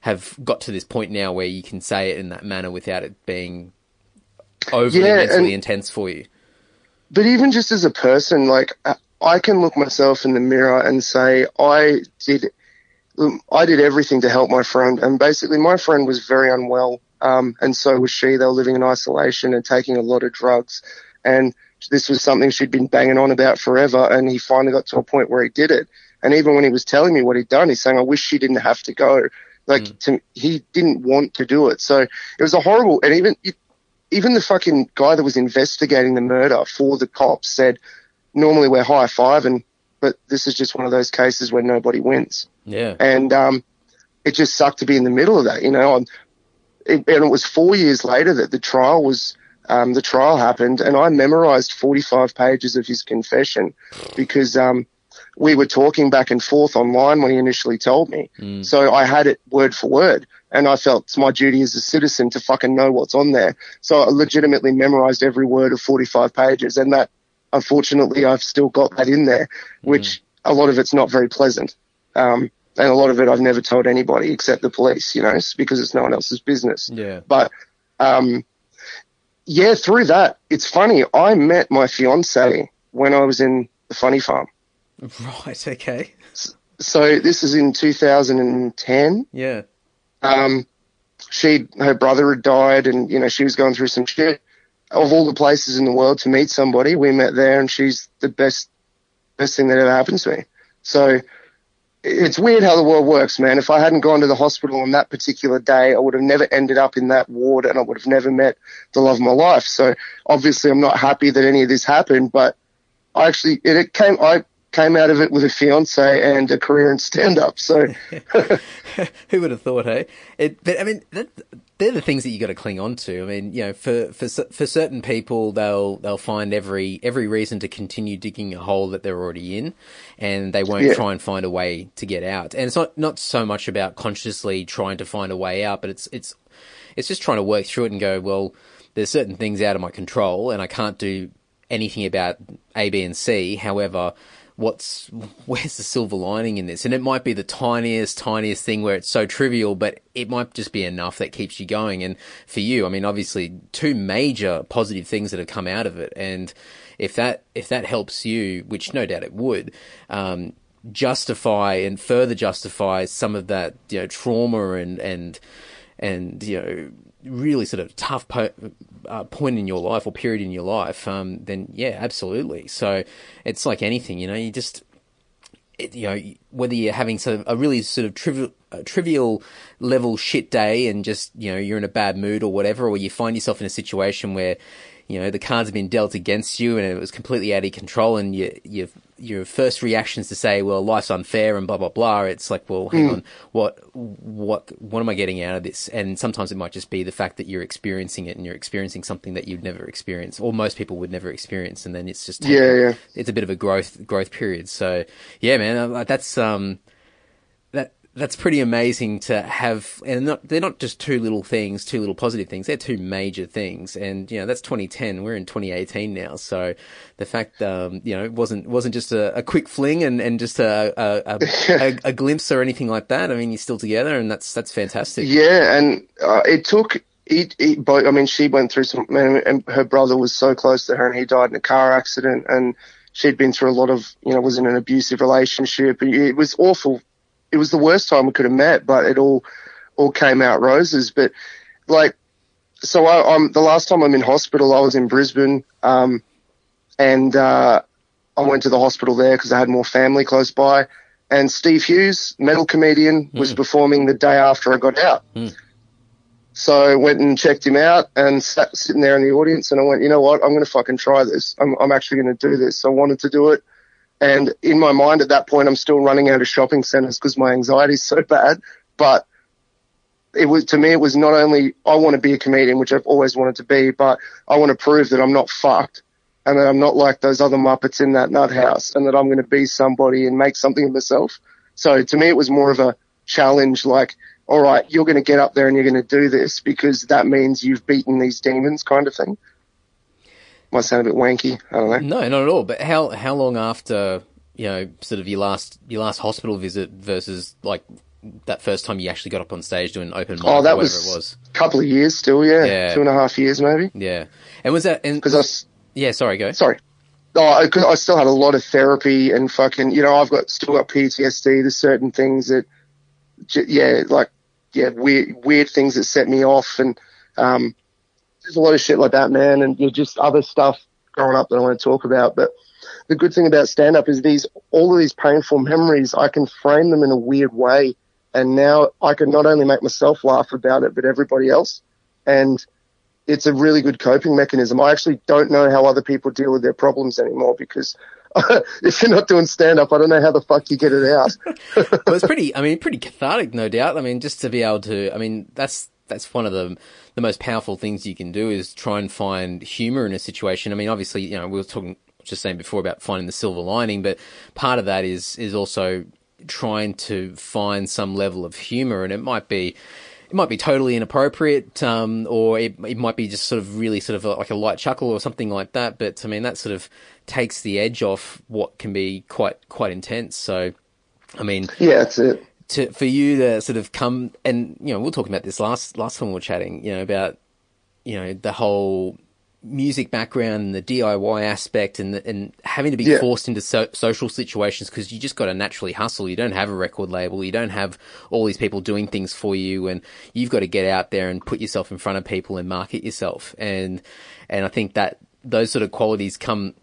have got to this point now where you can say it in that manner without it being overly Yeah, mentally and- intense for you. But even just as a person, like uh, I can look myself in the mirror and say I did, um, I did everything to help my friend, and basically my friend was very unwell, um, and so was she. They were living in isolation and taking a lot of drugs, and this was something she'd been banging on about forever, and he finally got to a point where he did it. And even when he was telling me what he'd done, he's saying, "I wish she didn't have to go." Like to, he didn't want to do it, so it was a horrible. And even even the fucking guy that was investigating the murder for the cops said, normally we're high fiving, but this is just one of those cases where nobody wins. Yeah. And um, it just sucked to be in the middle of that, you know. And it, and it was four years later that the trial was, um, the trial happened, and I memorized 45 pages of his confession because um, we were talking back and forth online when he initially told me. So I had it word for word, and I felt it's my duty as a citizen to fucking know what's on there. So I legitimately memorized every word of 45 pages, and that, unfortunately, I've still got that in there, which a lot of it's not very pleasant. Um, and a lot of it I've never told anybody except the police, you know, it's because it's no one else's business. Yeah. But um, yeah, through that, it's funny. I met my fiance when I was in the funny farm. (laughs) Right. Okay. So this is in 2010. Yeah. Um, she, her brother had died, and you know she was going through some shit. Of all the places in the world to meet somebody, we met there, and she's the best, best thing that ever happened to me. So it's weird how the world works, man. If I hadn't gone to the hospital on that particular day, I would have never ended up in that ward, and I would have never met the love of my life. So obviously, I'm not happy that any of this happened, but I actually it, it came I came out of it with a fiance and a career in stand up. So (laughs) who would have thought, hey? It, but I mean, that, they're the things that you got to cling on to. I mean, you know, for for for certain people, they'll they'll find every every reason to continue digging a hole that they're already in, and they won't yeah. try and find a way to get out. And it's not not so much about consciously trying to find a way out, but it's it's it's just trying to work through it and go, well, there's certain things out of my control, and I can't do anything about A, B, and C. However, what's (laughs) where's the silver lining in this? And it might be the tiniest, tiniest thing where it's so trivial, but it might just be enough that keeps you going. And for you, I mean, obviously, two major positive things that have come out of it, and if that if that helps you, which no doubt it would. Um, justify and further justify some of that you know trauma and and and you know really sort of tough po- uh, point in your life or period in your life, um, then yeah, absolutely. So it's like anything, you know, you just, it, you know, whether you're having sort of a really sort of trivial, trivial level shit day and just, you know, you're in a bad mood or whatever, or you find yourself in a situation where, you know, the cards have been dealt against you and it was completely out of control and you, you your first reactions to say, well, life's unfair and blah, blah, blah. It's like, well, hang mm. on, what, what, what am I getting out of this? And sometimes it might just be the fact that you're experiencing it and you're experiencing something that you'd never experience or most people would never experience. And then it's just, yeah, yeah. It's a bit of a growth, growth period. So yeah, man, that's, um, that's pretty amazing to have, and not, they're not just two little things, two little positive things. They're two major things, and you know that's 2010. We're in 2018 now, so the fact, um, you know, it wasn't wasn't just a, a quick fling and, and just a a, (laughs) a, a, glimpse or anything like that. I mean, you're still together, and that's that's fantastic. Yeah, and uh, it took. It, it, but I mean, she went through some, and her brother was so close to her, and he died in a car accident, and she'd been through a lot of, you know, was in an abusive relationship. It was awful it was the worst time we could have met, but it all all came out roses. But like, so I, am the last time I'm in hospital, I was in Brisbane, um, and uh, I went to the hospital there because I had more family close by. And Steve Hughes, metal comedian, mm. was performing the day after I got out. Mm. So I went and checked him out and sat sitting there in the audience, and I went, you know what, I'm going to fucking try this. I'm, I'm actually going to do this. I wanted to do it. And in my mind at that point, I'm still running out of shopping centers because my anxiety is so bad. But it was, to me, it was not only I want to be a comedian, which I've always wanted to be, but I want to prove that I'm not fucked and that I'm not like those other Muppets in that nut house and that I'm going to be somebody and make something of myself. So to me, it was more of a challenge like, all right, you're going to get up there and you're going to do this because that means you've beaten these demons kind of thing might sound a bit wanky. I don't know. No, not at all. But how how long after you know, sort of your last your last hospital visit versus like that first time you actually got up on stage doing open mic? Oh, that was, it was a couple of years still. Yeah, yeah, two and a half years maybe. Yeah, and was that because I was, yeah? Sorry, go. Sorry. Oh, I, I still had a lot of therapy and fucking, you know, I've got still got PTSD. There's certain things that, yeah, like, yeah, weird, weird things that set me off, and um, there's a lot of shit like that, man, and you just other stuff growing up that I want to talk about. But the good thing about stand up is these all of these painful memories, I can frame them in a weird way, and now I can not only make myself laugh about it, but everybody else, and it's a really good coping mechanism. I actually don't know how other people deal with their problems anymore because (laughs) if you're not doing stand up, I don't know how the fuck you get it out. (laughs) well, it's pretty, I mean, pretty cathartic, no doubt. I mean, just to be able to, I mean, that's, that's one of the the most powerful things you can do is try and find humor in a situation. I mean, obviously, you know, we were talking just saying before about finding the silver lining, but part of that is is also trying to find some level of humor, and it might be it might be totally inappropriate, um, or it, it might be just sort of really sort of a, like a light chuckle or something like that. But I mean, that sort of takes the edge off what can be quite quite intense. So, I mean, yeah, that's it to for you to sort of come and you know we are talking about this last last time we were chatting you know about you know the whole music background and the DIY aspect and the, and having to be yeah. forced into so, social situations because you just got to naturally hustle. You don't have a record label. You don't have all these people doing things for you, and you've got to get out there and put yourself in front of people and market yourself. And and I think that those sort of qualities come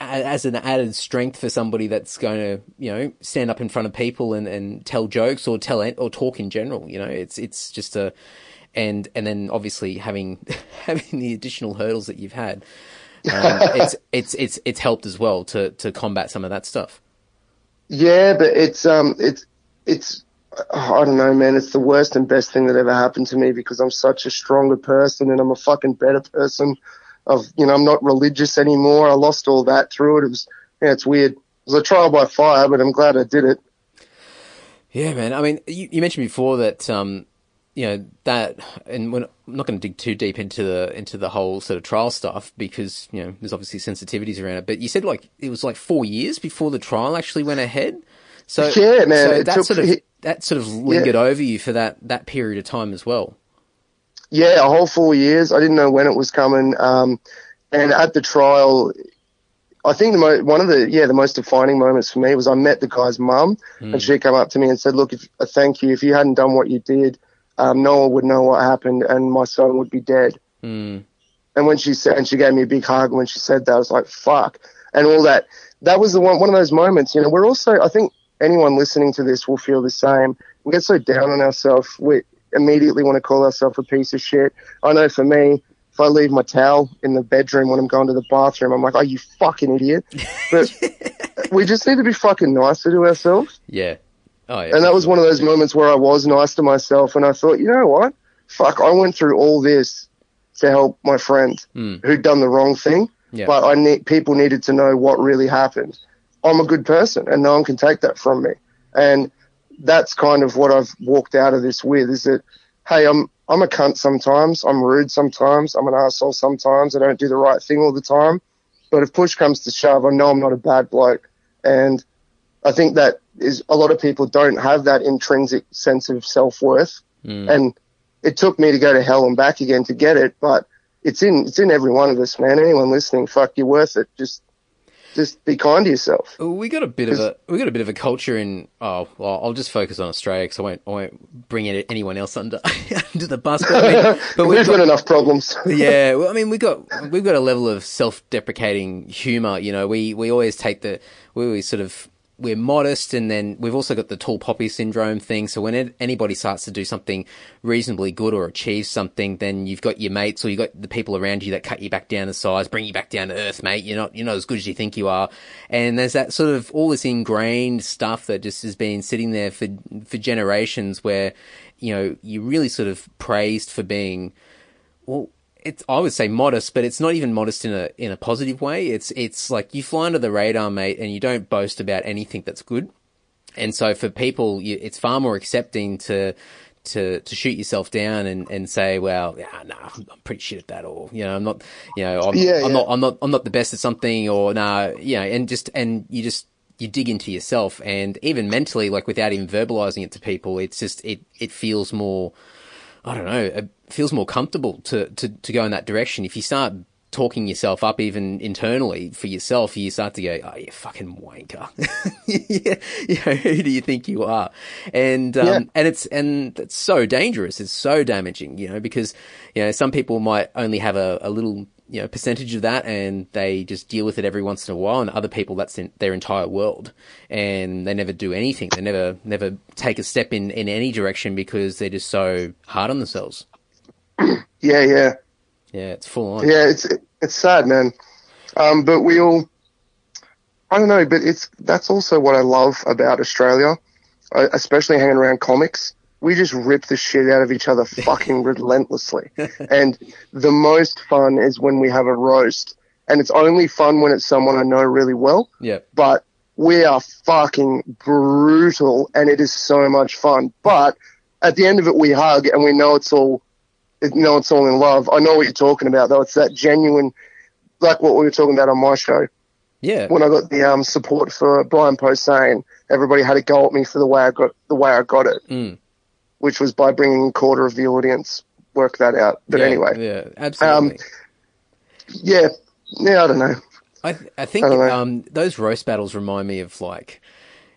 as an added strength for somebody that's going to, you know, stand up in front of people and, and tell jokes or tell or talk in general. You know, it's it's just a, and and then obviously having (laughs) having the additional hurdles that you've had. um, (laughs) it's it's it's it's helped as well to to combat some of that stuff. Yeah, but it's um it's it's I don't know, man. It's the worst and best thing that ever happened to me because I'm such a stronger person and I'm a fucking better person. Of you know, I'm not religious anymore. I lost all that through it. It was yeah, it's weird. It was a trial by fire, but I'm glad I did it. Yeah, man. I mean, you, you mentioned before that um, you know that, and we're not, I'm not going to dig too deep into the into the whole sort of trial stuff because you know there's obviously sensitivities around it. But you said like it was like four years before the trial actually went ahead. So Yeah, man, so that took- sort of it- that sort of lingered over you for that that period of time as well. Yeah, a whole four years. I didn't know when it was coming. Um, and at the trial, I think the mo- one of the yeah the most defining moments for me was I met the guy's mum, and she came up to me and said, "Look, if, uh, thank you. If you hadn't done what you did, um, no one would know what happened, and my son would be dead." Mm. And when she said, and she gave me a big hug when she said that, I was like, "Fuck!" And all that. That was the one one of those moments. You know, we're also I think anyone listening to this will feel the same. We get so down on ourselves. We immediately want to call ourselves a piece of shit. I know for me, if I leave my towel in the bedroom when I'm going to the bathroom, I'm like, oh, you fucking idiot. But (laughs) we just need to be fucking nicer to ourselves. Yeah. Oh yeah. And that was one of those moments where I was nice to myself and I thought, you know what? Fuck, I went through all this to help my friend Mm. who'd done the wrong thing. Yeah. But I need people needed to know what really happened. I'm a good person and no one can take that from me. And that's kind of what I've walked out of this with is that, hey, I'm I'm a cunt sometimes, I'm rude sometimes, I'm an asshole sometimes, I don't do the right thing all the time. But if push comes to shove, I know I'm not a bad bloke. And I think that is a lot of people don't have that intrinsic sense of self worth. Mm. And it took me to go to hell and back again to get it, but it's in it's in every one of us, man. Anyone listening, fuck, you're worth it. Just just be kind to yourself. We got a bit of a we got a bit of a culture in. Oh, well, I'll just focus on Australia because I won't I won't bring any- anyone else under (laughs) under the bus. But, I mean, (laughs) but we've We've got, got enough problems. (laughs) yeah, well, I mean, we got we've got a level of self-deprecating humor. You know, we we always take the we always sort of we're modest, and then we've also got the tall poppy syndrome thing. So when anybody starts to do something reasonably good or achieve something, then you've got your mates or you've got the people around you that cut you back down to size, bring you back down to earth, mate. You're not you're not as good as you think you are, and there's that sort of all this ingrained stuff that just has been sitting there for for generations, where you know you're really sort of praised for being well, it's I would say modest, but it's not even modest in a in a positive way. It's it's like you fly under the radar, mate, and you don't boast about anything that's good. And so for people, you, it's far more accepting to to to shoot yourself down and, and say, well, yeah, no, I'm, I'm pretty shit at that, or you know, I'm not, you know, I'm, Yeah, I'm yeah. not, I'm not, I'm not the best at something, or no, you know, and just and you just you dig into yourself, and even mentally, like without even verbalizing it to people, it's just it it feels more. I don't know, it feels more comfortable to, to, to go in that direction. If you start talking yourself up even internally for yourself, you start to go, oh, you fucking wanker. (laughs) yeah, you know, who do you think you are? And, um, Yeah. and it's, and it's so dangerous. It's so damaging, you know, because, you know, some people might only have a, a little, you know, percentage of that and they just deal with it every once in a while. And other people, that's in their entire world and they never do anything. They never, never take a step in, in any direction because they're just so hard on themselves. (clears throat) Yeah, yeah. Yeah, it's full on. Yeah, it's it's sad, man. Um, but we all, I don't know, but it's that's also what I love about Australia, uh, especially hanging around comics. We just rip the shit out of each other (laughs) fucking relentlessly, and the most fun is when we have a roast, and it's only fun when it's someone I know really well. Yeah. But we are fucking brutal, and it is so much fun. But at the end of it, we hug, and we know it's all you know it's all in love. I know what you're talking about though. It's that genuine, like what we were talking about on my show Yeah. when I got the um, support for Brian saying everybody had a go at me for the way I got the way I got it, Mm. Which was by bringing a quarter of the audience work that out. But Yeah, anyway, Yeah, absolutely. yeah, yeah, I don't know. I th- I think I um, those roast battles remind me of like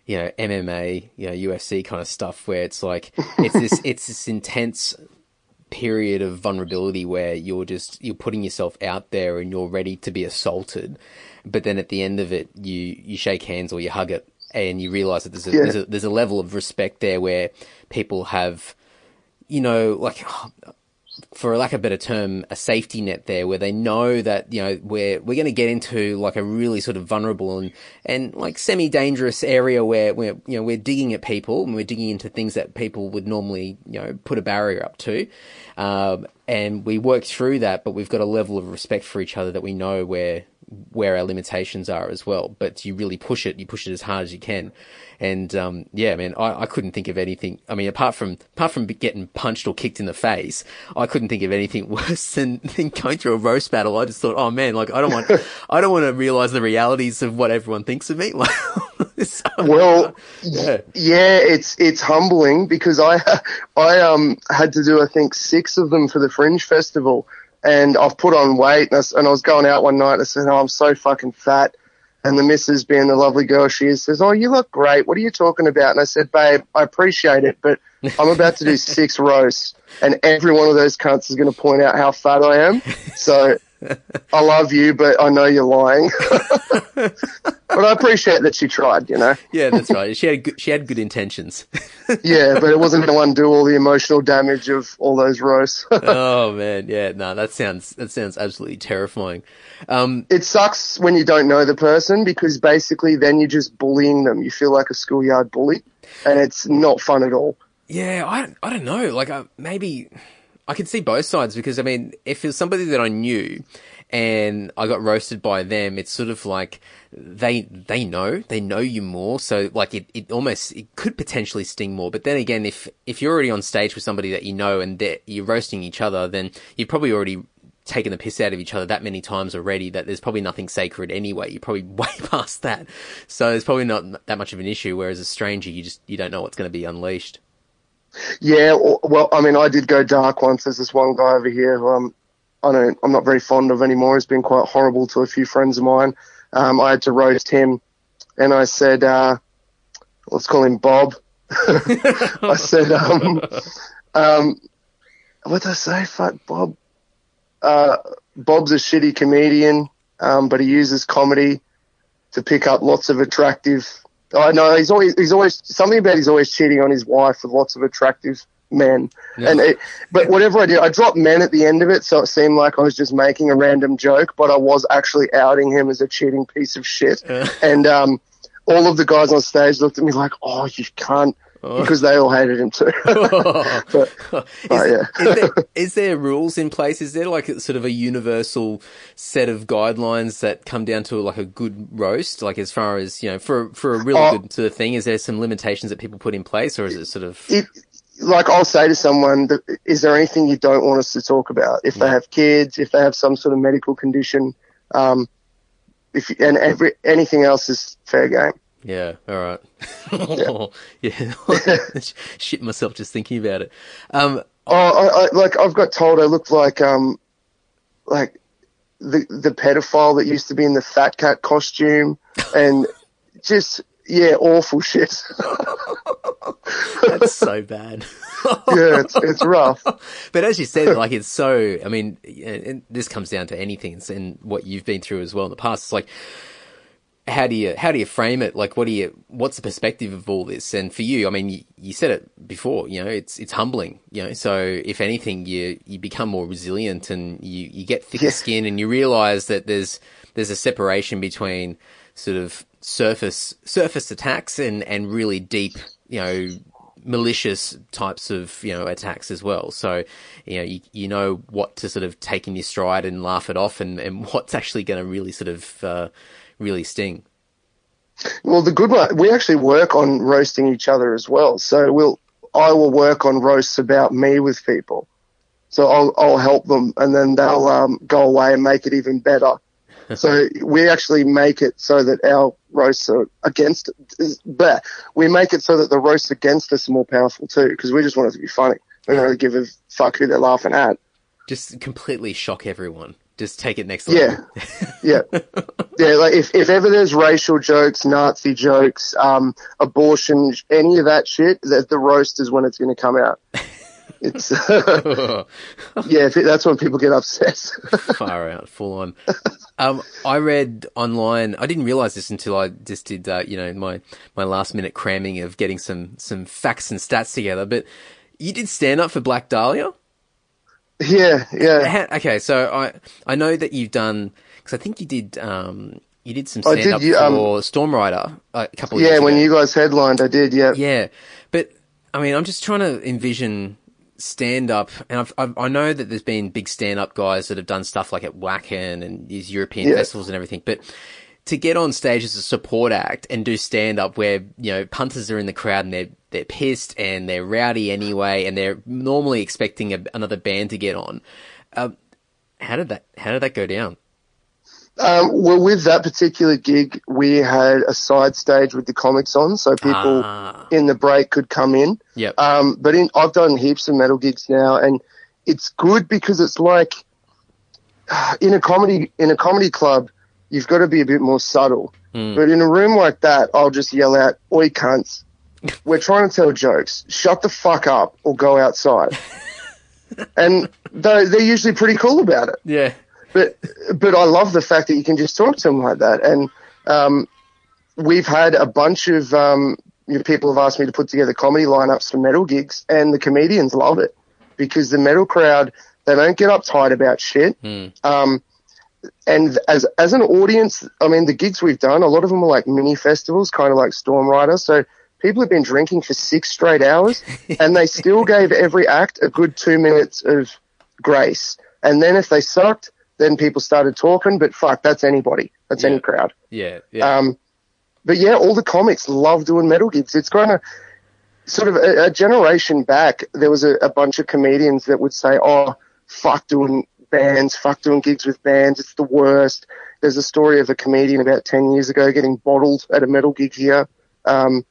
you know MMA, you know UFC kind of stuff where it's like (laughs) it's this it's this intense period of vulnerability where you're just you're putting yourself out there and you're ready to be assaulted, but then at the end of it you you shake hands or you hug it and you realize that there's a, Yeah. there's a there's a level of respect there where people have you know like for a lack of a better term, a safety net there where they know that, you know, we're, we're going to get into like a really sort of vulnerable and, and like semi-dangerous area where we're, you know, we're digging at people and we're digging into things that people would normally, you know, put a barrier up to. Um, and we work through that, but we've got a level of respect for each other that we know where, where our limitations are as well. But you really push it, you push it as hard as you can. And um, yeah, man, I, I couldn't think of anything. I mean, apart from apart from getting punched or kicked in the face, I couldn't think of anything (laughs) worse than, than going through a roast battle. I just thought, oh man, like I don't want, (laughs) I don't want to realize the realities of what everyone thinks of me. Like, (laughs) so, Well, yeah, Yeah, it's it's humbling because I I um had to do I think six of them for the Fringe Festival, and I've put on weight, and I, and I was going out one night, and I said, "Oh, I'm so fucking fat," and the missus, being the lovely girl she is, says, "Oh, you look great. What are you talking about?" And I said, "Babe, I appreciate it, but (laughs) I'm about to do six roasts, and every one of those cunts is going to point out how fat I am. So (laughs) I love you, but I know you're lying." (laughs) but I appreciate that she tried, you know. yeah, that's right. She had good, she had good intentions. (laughs) Yeah, but it wasn't going to undo all the emotional damage of all those roasts. oh man, yeah, no, that sounds that sounds absolutely terrifying. Um, it sucks when you don't know the person because basically then you're just bullying them. You feel like a schoolyard bully, and it's not fun at all. Yeah, I, I don't know. Like, uh, maybe I could see both sides because, I mean, if it was somebody that I knew and I got roasted by them, it's sort of like they, they know, they know you more. So, like, it, it almost, it could potentially sting more. But then again, if, if you're already on stage with somebody that you know and they're- you're roasting each other, then you've probably already taken the piss out of each other that many times already that there's probably nothing sacred anyway. You're probably (laughs) way past that. So it's probably not that much of an issue. Whereas a stranger, you just, you don't know what's going to be unleashed. Yeah, well, I mean, I did go dark once. There's this one guy over here who I'm, I don't, I'm not very fond of anymore. He's been quite horrible to a few friends of mine. Um, I had to roast him, and I said, uh, let's call him Bob. (laughs) I said, um, um, what did I say? Fuck Bob. Uh, Bob's a shitty comedian, um, but he uses comedy to pick up lots of attractive. I know he's always he's always something about he's always cheating on his wife with lots of attractive men. Yeah. And it, but whatever I did, I dropped men at the end of it, so it seemed like I was just making a random joke, but I was actually outing him as a cheating piece of shit. and um, all of the guys on stage looked at me like, "Oh, you can't," because they all hated him too. (laughs) (laughs) but is, Oh, yeah. is, there, (laughs) is there rules in place? Is there like a, sort of a universal set of guidelines that come down to like a good roast? Like as far as you know, for for a really Oh. good sort of thing, is there some limitations that people put in place, or is it sort of it, like I'll say to someone, is there anything you don't want us to talk about? If they have kids, if they have some sort of medical condition, um, if and every anything else is fair game. Yeah? All right, yeah, (laughs) (laughs) shit myself just thinking about it. Um, Oh, I, I, like I've got told I look like um, like the the pedophile that used to be in the fat cat costume, (laughs) and just yeah, awful shit. that's so bad. yeah, it's it's rough. But as you said, like it's so. I mean, this comes down to anything and what you've been through as well in the past. It's like, how do you how do you frame it? Like, what do you? What's the perspective of all this? And for you, I mean, you, you said it before. You know, it's it's humbling. You know, so if anything, you you become more resilient and you you get thicker Yeah. skin and you realize that there's there's a separation between sort of surface surface attacks and and really deep. You know malicious types of you know attacks as well. So you know you, you know what to sort of take in your stride and laugh it off, and, and (laughs) what's actually going to really sort of uh, really sting. Well, the good one, we actually work on roasting each other as well. So we'll, I will work on roasts about me with people. So I'll, I'll help them and then they'll um, go away and make it even better. (laughs) so we actually make it so that our roasts are against, but we make it so that the roasts against us are more powerful too, because we just want it to be funny. We don't really give a fuck who they're laughing at. Just completely shock everyone. Just take it next Yeah. level. (laughs) Yeah. yeah, like if, if ever there's racial jokes, Nazi jokes, um, abortion, any of that shit, the, the roast is when it's going to come out. (laughs) It's, (laughs) yeah, if it, that's when people get upset. Far out, full on. Um, I read online. I didn't realize this until I just did, uh, you know, my my last minute cramming of getting some some facts and stats together. But you did stand up for Black Dahlia. Yeah, yeah. Okay, so I I know that you've done because I think you did um you did some stand up um, for Storm Rider a couple of Yeah, years when you guys headlined, I did, yeah. Yeah, but I mean, I'm just trying to envision stand up, and I've, I've, I know that there's been big stand up guys that have done stuff like at Wacken and these European Yeah. festivals and everything, but to get on stage as a support act and do stand up where you know punters are in the crowd and they're they're pissed and they're rowdy anyway, and they're normally expecting a, another band to get on. Um, how did that How did that go down? Um, well, with that particular gig, we had a side stage with the comics on, so people Ah. in the break could come in. Yep. Um, but in, I've done heaps of metal gigs now, and it's good because it's like (sighs) in a comedy in a comedy club, you've got to be a bit more subtle. But in a room like that, I'll just yell out, "Oi, cunts! (laughs) We're trying to tell jokes. Shut the fuck up or go outside." (laughs) and they're, they're usually pretty cool about it yeah. but but I love the fact that you can just talk to them like that. And um, we've had a bunch of um, you know, people have asked me to put together comedy lineups for metal gigs, and the comedians love it because the metal crowd they don't get uptight about shit. Um, and as as an audience, I mean, the gigs we've done, a lot of them are like mini festivals, kind of like Storm Rider. So people have been drinking for six straight hours, (laughs) and they still gave every act a good two minutes of grace. And then if they sucked, then people started talking. But fuck, that's anybody. That's Yeah. any crowd. Yeah. Yeah. Um, but yeah, all the comics love doing metal gigs. It's kind of sort of a, a generation back. There was a, a bunch of comedians that would say, "Oh, fuck doing bands, fuck doing gigs with bands. It's the worst." There's a story of a comedian about ten years ago getting bottled at a metal gig here. Um,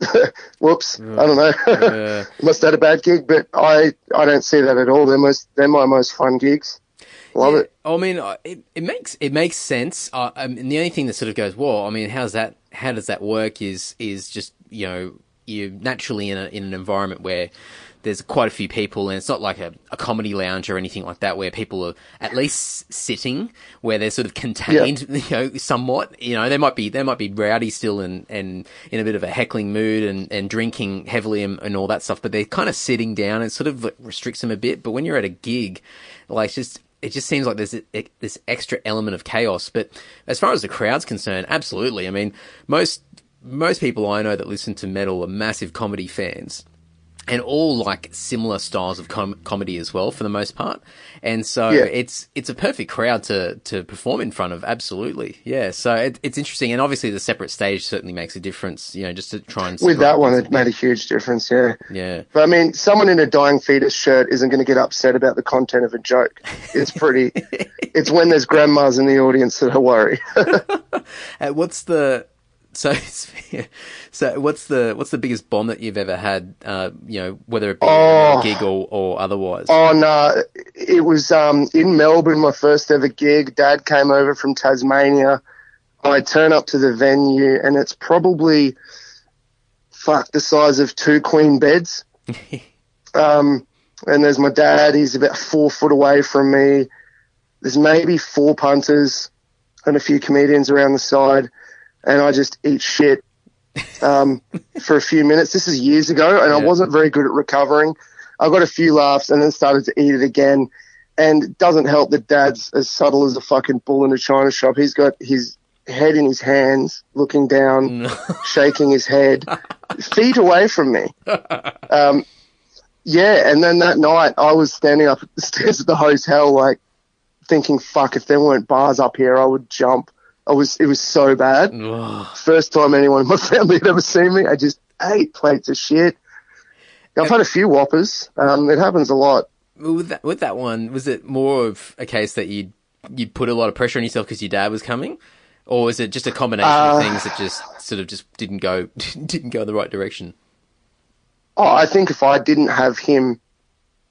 (laughs) whoops, I don't know. (laughs) Yeah. Must have had a bad gig, but I I don't see that at all. They're most they're my most fun gigs. Love Yeah, it. I mean, uh, it, it makes it makes sense. Uh, um, and the only thing that sort of goes, well, I mean, how's that? How does that work? Is is just you know you're naturally in a in an environment where there's quite a few people, and it's not like a, a comedy lounge or anything like that, where people are at least sitting, where they're sort of contained, (laughs) you know, somewhat. You know, they might be they might be rowdy still and and in a bit of a heckling mood and and drinking heavily and, and all that stuff, but they're kind of sitting down. and sort of restricts them a bit. But when you're at a gig, like it's just it just seems like there's this extra element of chaos. But as far as the crowd's concerned, absolutely. I mean, most most people I know that listen to metal are massive comedy fans. And all like similar styles of com- comedy as well, for the most part, and so Yeah. it's it's a perfect crowd to to perform in front of. Absolutely, yeah. So it, it's interesting, and obviously the separate stage certainly makes a difference. You know, just to try and With that one, it made a huge difference. Yeah. yeah, But I mean, someone in a dying fetus shirt isn't going to get upset about the content of a joke. It's pretty. (laughs) it's when there's grandmas in the audience that I worry. (laughs) Uh, what's the so (laughs) so what's the what's the biggest bomb that you've ever had? Uh, you know, whether it be Oh. a gig or, or otherwise. oh no, it was um, in Melbourne, my first ever gig. Dad came over from Tasmania. I turn up to the venue, and it's probably fuck the size of two queen beds. (laughs) Um, and there's my dad. He's about four foot away from me. There's maybe four punters and a few comedians around the side, and I just eat shit um, (laughs) for a few minutes. This is years ago, and I wasn't very good at recovering. I got a few laughs and then started to eat it again. And it doesn't help that Dad's as subtle as a fucking bull in a china shop. He's got his head in his hands, looking down, (laughs) shaking his head, feet away from me. (laughs) Um, yeah, and then that night I was standing up at the stairs of the hotel, like thinking, "Fuck! If there weren't bars up here, I would jump." I was, it was so bad. First time anyone in my (laughs) family had ever seen me, I just ate plates of shit. I've had a few whoppers. Um, it happens a lot. With that with that one, was it more of a case that you you put a lot of pressure on yourself because your dad was coming, or was it just a combination Uh, of things that just sort of just didn't go (laughs) didn't go in the right direction? Oh, I think if I didn't have him,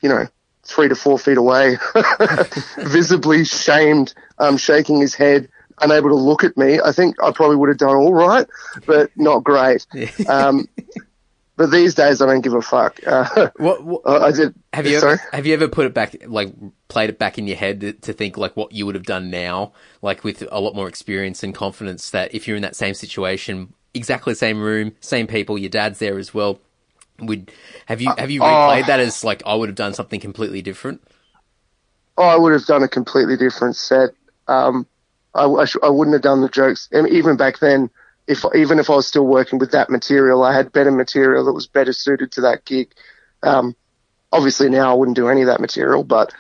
you know, three to four feet away, (laughs) visibly shamed, um, shaking his head, unable to look at me, I think I probably would have done all right, but not great. (laughs) Um, but these days I don't give a fuck. Uh, What, what (laughs) I did. have you Sorry? ever, have you ever put it back like played it back in your head to, to think like what you would have done now, like with a lot more experience and confidence that if you're in that same situation, exactly the same room, same people, your dad's there as well. Would have you have you Oh. replayed that as like I would have done something completely different? Oh, I would have done a completely different set. Um, I, I, sh- I wouldn't have done the jokes. And even back then, if even if I was still working with that material, I had better material that was better suited to that gig. Um, obviously now I wouldn't do any of that material, but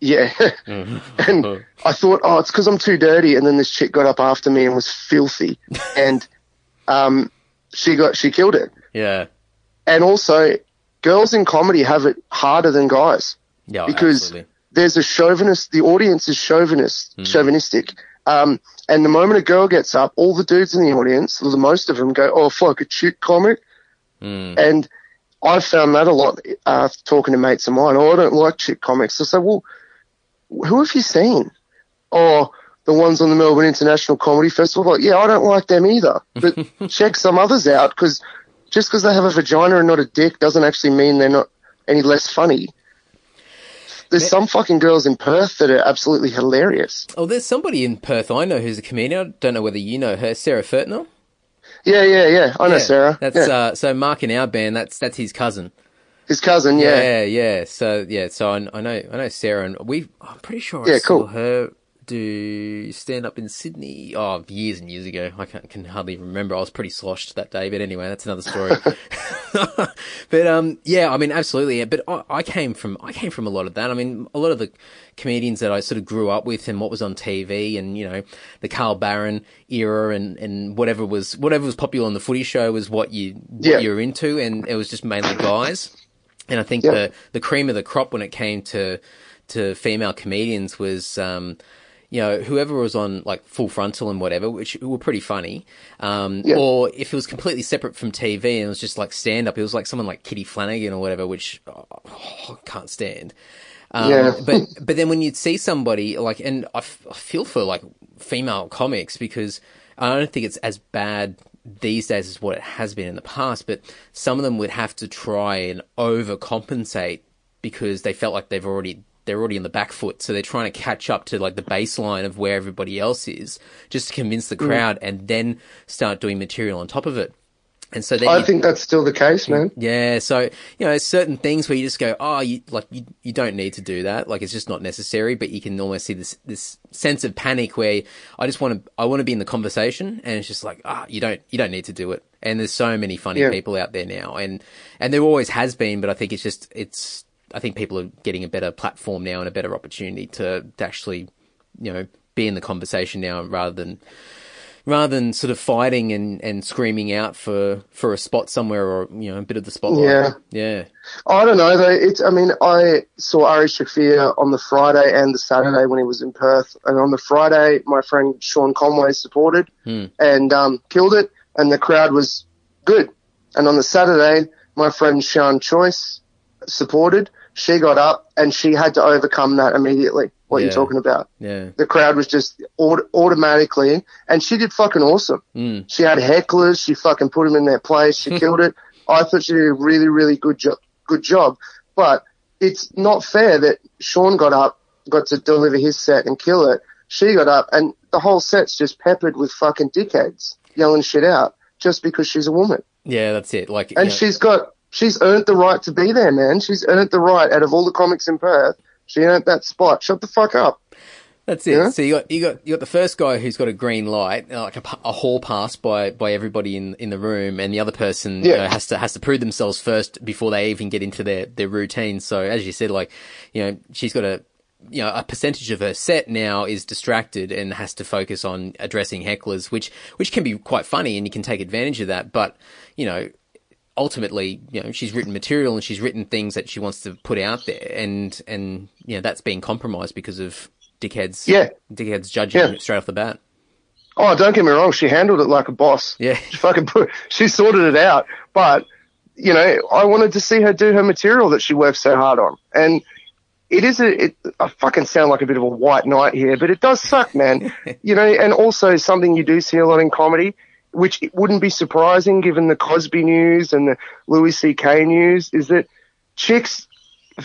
yeah. (laughs) and I thought, oh, it's because I'm too dirty. And then this chick got up after me and was filthy, (laughs) and um, she got she killed it. Yeah, And also, girls in comedy have it harder than guys yeah, because absolutely. There's a chauvinist. The audience is chauvinist, chauvinistic. Um, and the moment a girl gets up, all the dudes in the audience, the most of them, go, "Oh fuck, a chick comic." Mm. And I've found that a lot uh, talking to mates of mine. Oh, I don't like chick comics. I say, well, who have you seen? Oh, the ones on the Melbourne International Comedy Festival. Like, yeah, I don't like them either. But (laughs) check some others out because just because they have a vagina and not a dick doesn't actually mean they're not any less funny. There's some fucking girls in Perth that are absolutely hilarious. Oh, there's somebody in Perth I know who's a comedian. I don't know whether you know her, Sarah Furtnell. Yeah, yeah, yeah. I know Sarah. That's yeah. uh, so Mark in our band. That's that's his cousin. His cousin. Yeah. Yeah, yeah. So yeah, so I, I know I know Sarah, and we. I'm pretty sure I Yeah, saw cool. her do stand up in Sydney. Oh, years and years ago. I can, can hardly remember. I was pretty sloshed that day, but anyway, that's another story. (laughs) but um, yeah, I mean, absolutely. Yeah. But I, I came from I came from a lot of that. I mean, a lot of the comedians that I sort of grew up with and what was on TV, and you know, the Carl Barron era, and and whatever was whatever was popular on the Footy Show was what you what Yeah. you were into, and it was just mainly guys. And I think Yeah. the the cream of the crop when it came to to female comedians was um, you know whoever was on like Full Frontal and whatever, which were pretty funny. Um, Yeah. Or if it was completely separate from TV and it was just like stand up, it was like someone like Kitty Flanagan or whatever, which oh, I can't stand. Um, Yeah. (laughs) but but then when you'd see somebody like, and I, f- I feel for like female comics because I don't think it's as bad these days as what it has been in the past. But some of them would have to try and overcompensate because they felt like they've already they're already on the back foot, so they're trying to catch up to like the baseline of where everybody else is, just to convince the crowd, and then start doing material on top of it. And so then I you- think that's still the case, man. yeah, so you know, certain things where you just go, oh, you like you, you don't need to do that. Like it's just not necessary. But you can almost see this this sense of panic where I just want to I want to be in the conversation, and it's just like ah, you don't you don't need to do it. And there's so many funny Yeah. people out there now, and and there always has been. But I think it's just it's I think people are getting a better platform now and a better opportunity to, to actually you know be in the conversation now rather than rather than sort of fighting and, and screaming out for, for a spot somewhere or you know a bit of the spotlight. Yeah. yeah, I don't know though. It's. I mean, I saw Ari Shaffir on the Friday and the Saturday when he was in Perth, and on the Friday, my friend Sean Conway supported and um, killed it, and the crowd was good. And on the Saturday, my friend Sean Choice supported. She got up and she had to overcome that immediately. What Yeah. you're talking about? yeah, The crowd was just aut- automatically, and she did fucking awesome. Mm. She had hecklers. She fucking put them in their place. She (laughs) killed it. I thought she did a really, really good job. Good job. But it's not fair that Sean got up, got to deliver his set and kill it. She got up, and the whole set's just peppered with fucking dickheads yelling shit out just because she's a woman. yeah. That's it. Like, And you know, she's got, she's earned the right to be there, man. She's earned the right out of all the comics in Perth. She earned that spot. Shut the fuck up. that's it. yeah. So you got you got you got the first guy who's got a green light, like a, a hall pass by by everybody in in the room, and the other person you Yeah. know, has to has to prove themselves first before they even get into their their routine. So as you said, like you know, she's got a you know, a percentage of her set now is distracted and has to focus on addressing hecklers, which which can be quite funny and you can take advantage of that. But you know, ultimately, you know, she's written material and she's written things that she wants to put out there, and and you know that's being compromised because of dickheads. Yeah. dickheads judging Yeah. straight off the bat. Oh, don't get me wrong. She handled it like a boss. Yeah. She fucking put, she sorted it out. But, you know, I wanted to see her do her material that she worked so hard on. And it is a, it, I fucking sound like a bit of a white knight here, but it does suck, man. (laughs) you know, and also something you do see a lot in comedy, which it wouldn't be surprising given the Cosby news and the Louis C.K. news, is that chicks,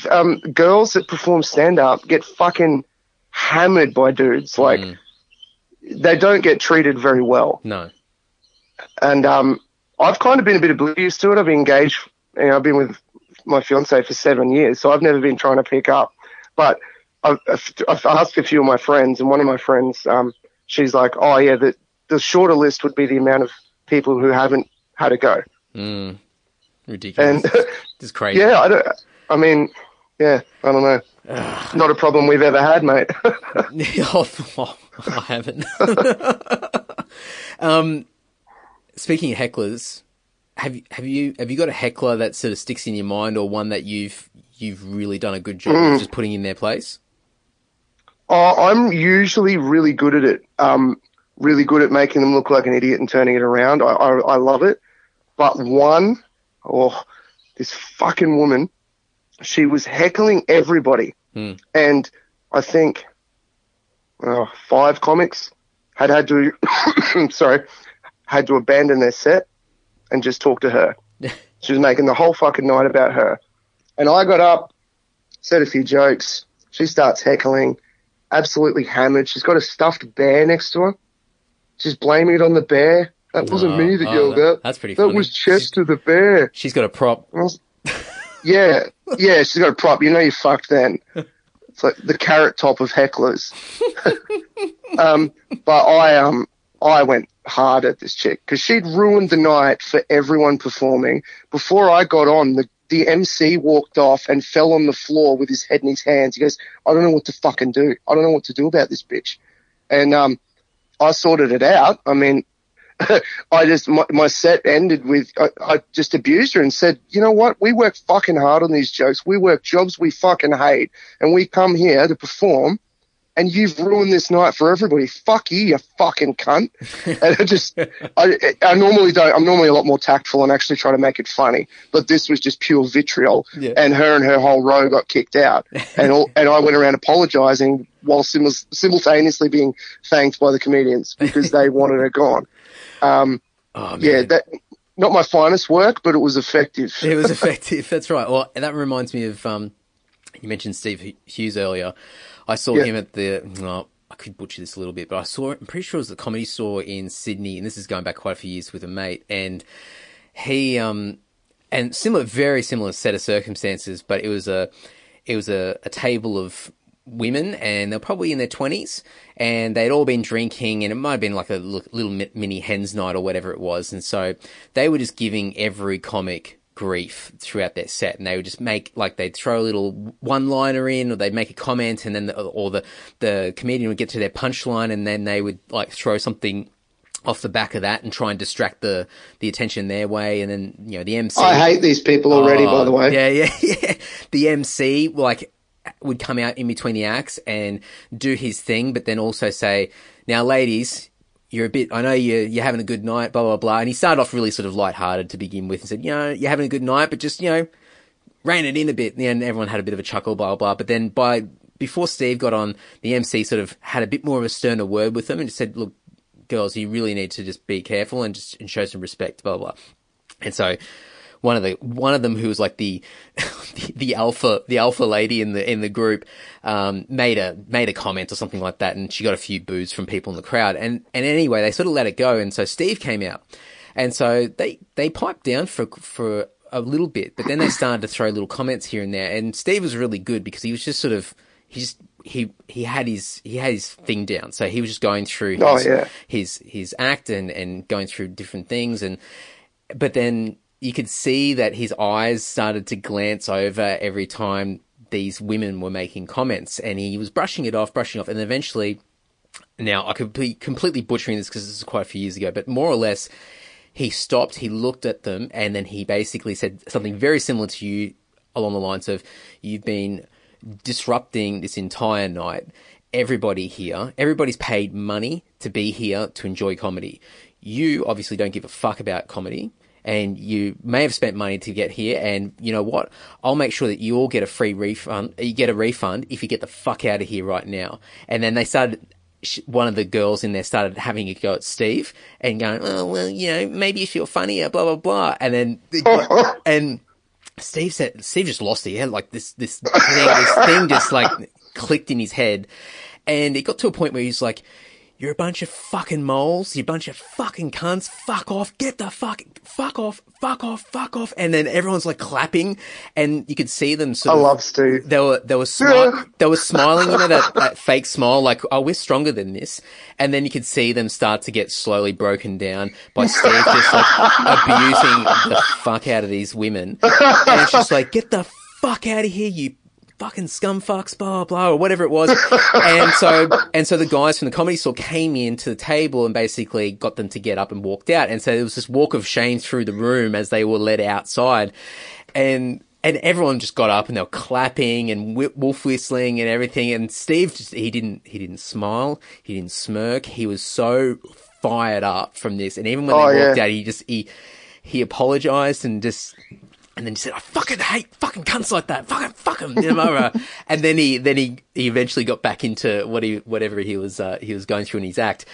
um, girls that perform stand up get fucking hammered by dudes. Like, Mm. they don't get treated very well No. and um, I've kind of been a bit oblivious to it. I've been engaged, you know, I've been with my fiance for seven years, so I've never been trying to pick up. But I've, I've asked a few of my friends, and one of my friends, um, she's like, "Oh yeah, the the shorter list would be the amount of people who haven't had a go." Mm. Ridiculous. (laughs) And It's crazy. yeah, I don't. I mean, yeah, I don't know. Not a problem we've ever had, mate. (laughs) oh, I haven't. (laughs) um, speaking of hecklers, have you have you have you got a heckler that sort of sticks in your mind, or one that you've you've really done a good job of just putting in their place? Oh, I'm usually really good at it. Um, really good at making them look like an idiot and turning it around. I, I, I love it. But one, oh, this fucking woman, she was heckling everybody. And I think uh, five comics had had to, (coughs) sorry, had to abandon their set and just talk to her. (laughs) she was making the whole fucking night about her. And I got up, said a few jokes. She starts heckling, absolutely hammered. She's got a stuffed bear next to her. She's blaming it on the bear. That wasn't Oh, me that oh, yelled that- out. that's pretty That funny. was Chester the bear. She's got a prop. Was- yeah, yeah, she's got a prop. You know you fucked then. It's like the carrot top of hecklers. (laughs) um, but I um I went hard at this chick because she'd ruined the night for everyone performing. Before I got on, the the MC walked off and fell on the floor with his head in his hands. He goes, "I don't know what to fucking do. I don't know what to do about this bitch." And um, I sorted it out. I mean, (laughs) I just my, my set ended with I, I just abused her and said, you know what? We work fucking hard on these jokes. We work jobs we fucking hate, and we come here to perform. And you've ruined this night for everybody. Fuck you, you fucking cunt. (laughs) and I just, I, I normally don't. I'm normally a lot more tactful and actually try to make it funny. But this was just pure vitriol. Yeah. And her and her whole row got kicked out. (laughs) and all, and I went around apologising while sim- simultaneously being thanked by the comedians because they wanted her gone. Um, Oh yeah, that not my finest work, but it was effective. it was (laughs) effective. That's right. Well, that reminds me of um, you mentioned Steve Hughes earlier. I saw Yeah. him at the. Well, I could butcher this a little bit, but I saw. I'm pretty sure it was the comedy store in Sydney, and this is going back quite a few years with a mate, and he um, and similar, very similar set of circumstances, but it was a, it was a, a table of women, and they're probably in their twenties, and they'd all been drinking, and it might have been like a little mini hens night or whatever it was, and so they were just giving every comic grief throughout their set and they would just make like they'd throw a little one liner in or they'd make a comment and then the, or the the comedian would get to their punchline and then they would like throw something off the back of that and try and distract the the attention their way and then you know the MC I hate these people already, by the oh, way. Oh, yeah, yeah, (laughs) yeah. The MC like would come out in between the acts and do his thing, but then also say, "Now, ladies, you're a bit. I know you're you're having a good night, blah blah blah." And he started off really sort of lighthearted to begin with, and said, "You know, you're having a good night, but just you know, ran it in a bit." And then everyone had a bit of a chuckle, blah blah. blah. But then by before Steve got on, the MC sort of had a bit more of a sterner word with them and just said, "Look, girls, you really need to just be careful and just and show some respect, blah." blah. And so one of the one of them who was like the the, (laughs) the alpha the alpha lady in the in the group um, made a made a comment or something like that, and she got a few boos from people in the crowd. And and anyway, they sort of let it go, and so Steve came out, and so they they piped down for for a little bit, but then they started to throw little comments here and there. And Steve was really good because he was just sort of he just he he had his he had his thing down, so he was just going through his Oh, yeah. his his act and and going through different things and but then you could see that his eyes started to glance over every time these women were making comments and he was brushing it off brushing off and eventually now i could be completely butchering this because this is quite a few years ago but more or less he stopped he looked at them and then he basically said something very similar to you along the lines of you've been disrupting this entire night. Everybody here everybody's paid money to be here to enjoy comedy. You obviously don't give a fuck about comedy and you may have spent money to get here and you know what i'll make sure that you all get a free refund you get a refund if you get the fuck out of here right now and then they started one of the girls in there started having a go at Steve and going, oh, well, you know, maybe if you're funnier, blah, blah, blah. And then, (laughs) and Steve said, Steve just lost it. Had like this, this thing, this thing just like clicked in his head. And it got to a point where he's like, you're a bunch of fucking moles, You're a bunch of fucking cunts, fuck off, get the fuck, fuck off, fuck off, fuck off. And then everyone's like clapping and you could see them I of, love Steve. they were, they were, smi- they were smiling, you know, that, that fake smile, like, oh, we're stronger than this. And then you could see them start to get slowly broken down by Steve just like (laughs) abusing the fuck out of these women. And it's just like, get the fuck out of here, you fucking scumfucks, blah, blah, blah, or whatever it was. (laughs) and so, and so the guys from the comedy store came in to the table and basically got them to get up and walked out. And so there was this walk of shame through the room as they were led outside. And, and everyone just got up and they were clapping and wolf whistling and everything. And Steve just, he didn't, he didn't smile. He didn't smirk. He was so fired up from this. And even when Oh, they walked yeah. out, he just, he, he apologized and just, and then he said, "I fucking hate fucking cunts like that. Fucking fuck 'em," You know, uh, (laughs) and then he then he, he eventually got back into what he whatever he was uh, he was going through in his act.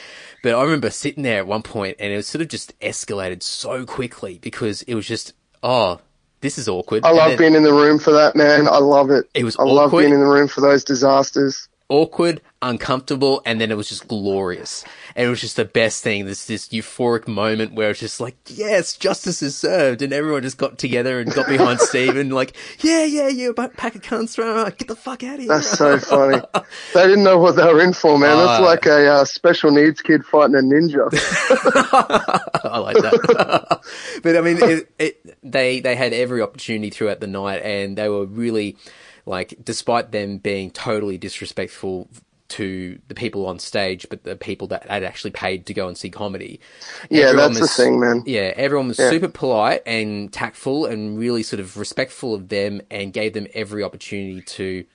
But I remember sitting there at one point, and it was sort of just escalated so quickly because it was just oh this is awkward. I And love then being in the room for that, man. I love it. It was I love being in the room for those disasters. awkward, uncomfortable, and then it was just glorious. And it was just the best thing. This this euphoric moment where it's just like, yes, justice is served, and everyone just got together and got behind (laughs) Steve and like, yeah, yeah, you pack of cunts, rah, get the fuck out of here. That's so funny. (laughs) they didn't know what they were in for, man. That's Ah. like a uh, special needs kid fighting a ninja. (laughs) I like that. but I mean, it, it, they they had every opportunity throughout the night, and they were really like, despite them being totally disrespectful to the people on stage, but the people that had actually paid to go and see comedy. Yeah, everyone that's the thing, man. Yeah, everyone was Yeah. super polite and tactful, and really sort of respectful of them, and gave them every opportunity to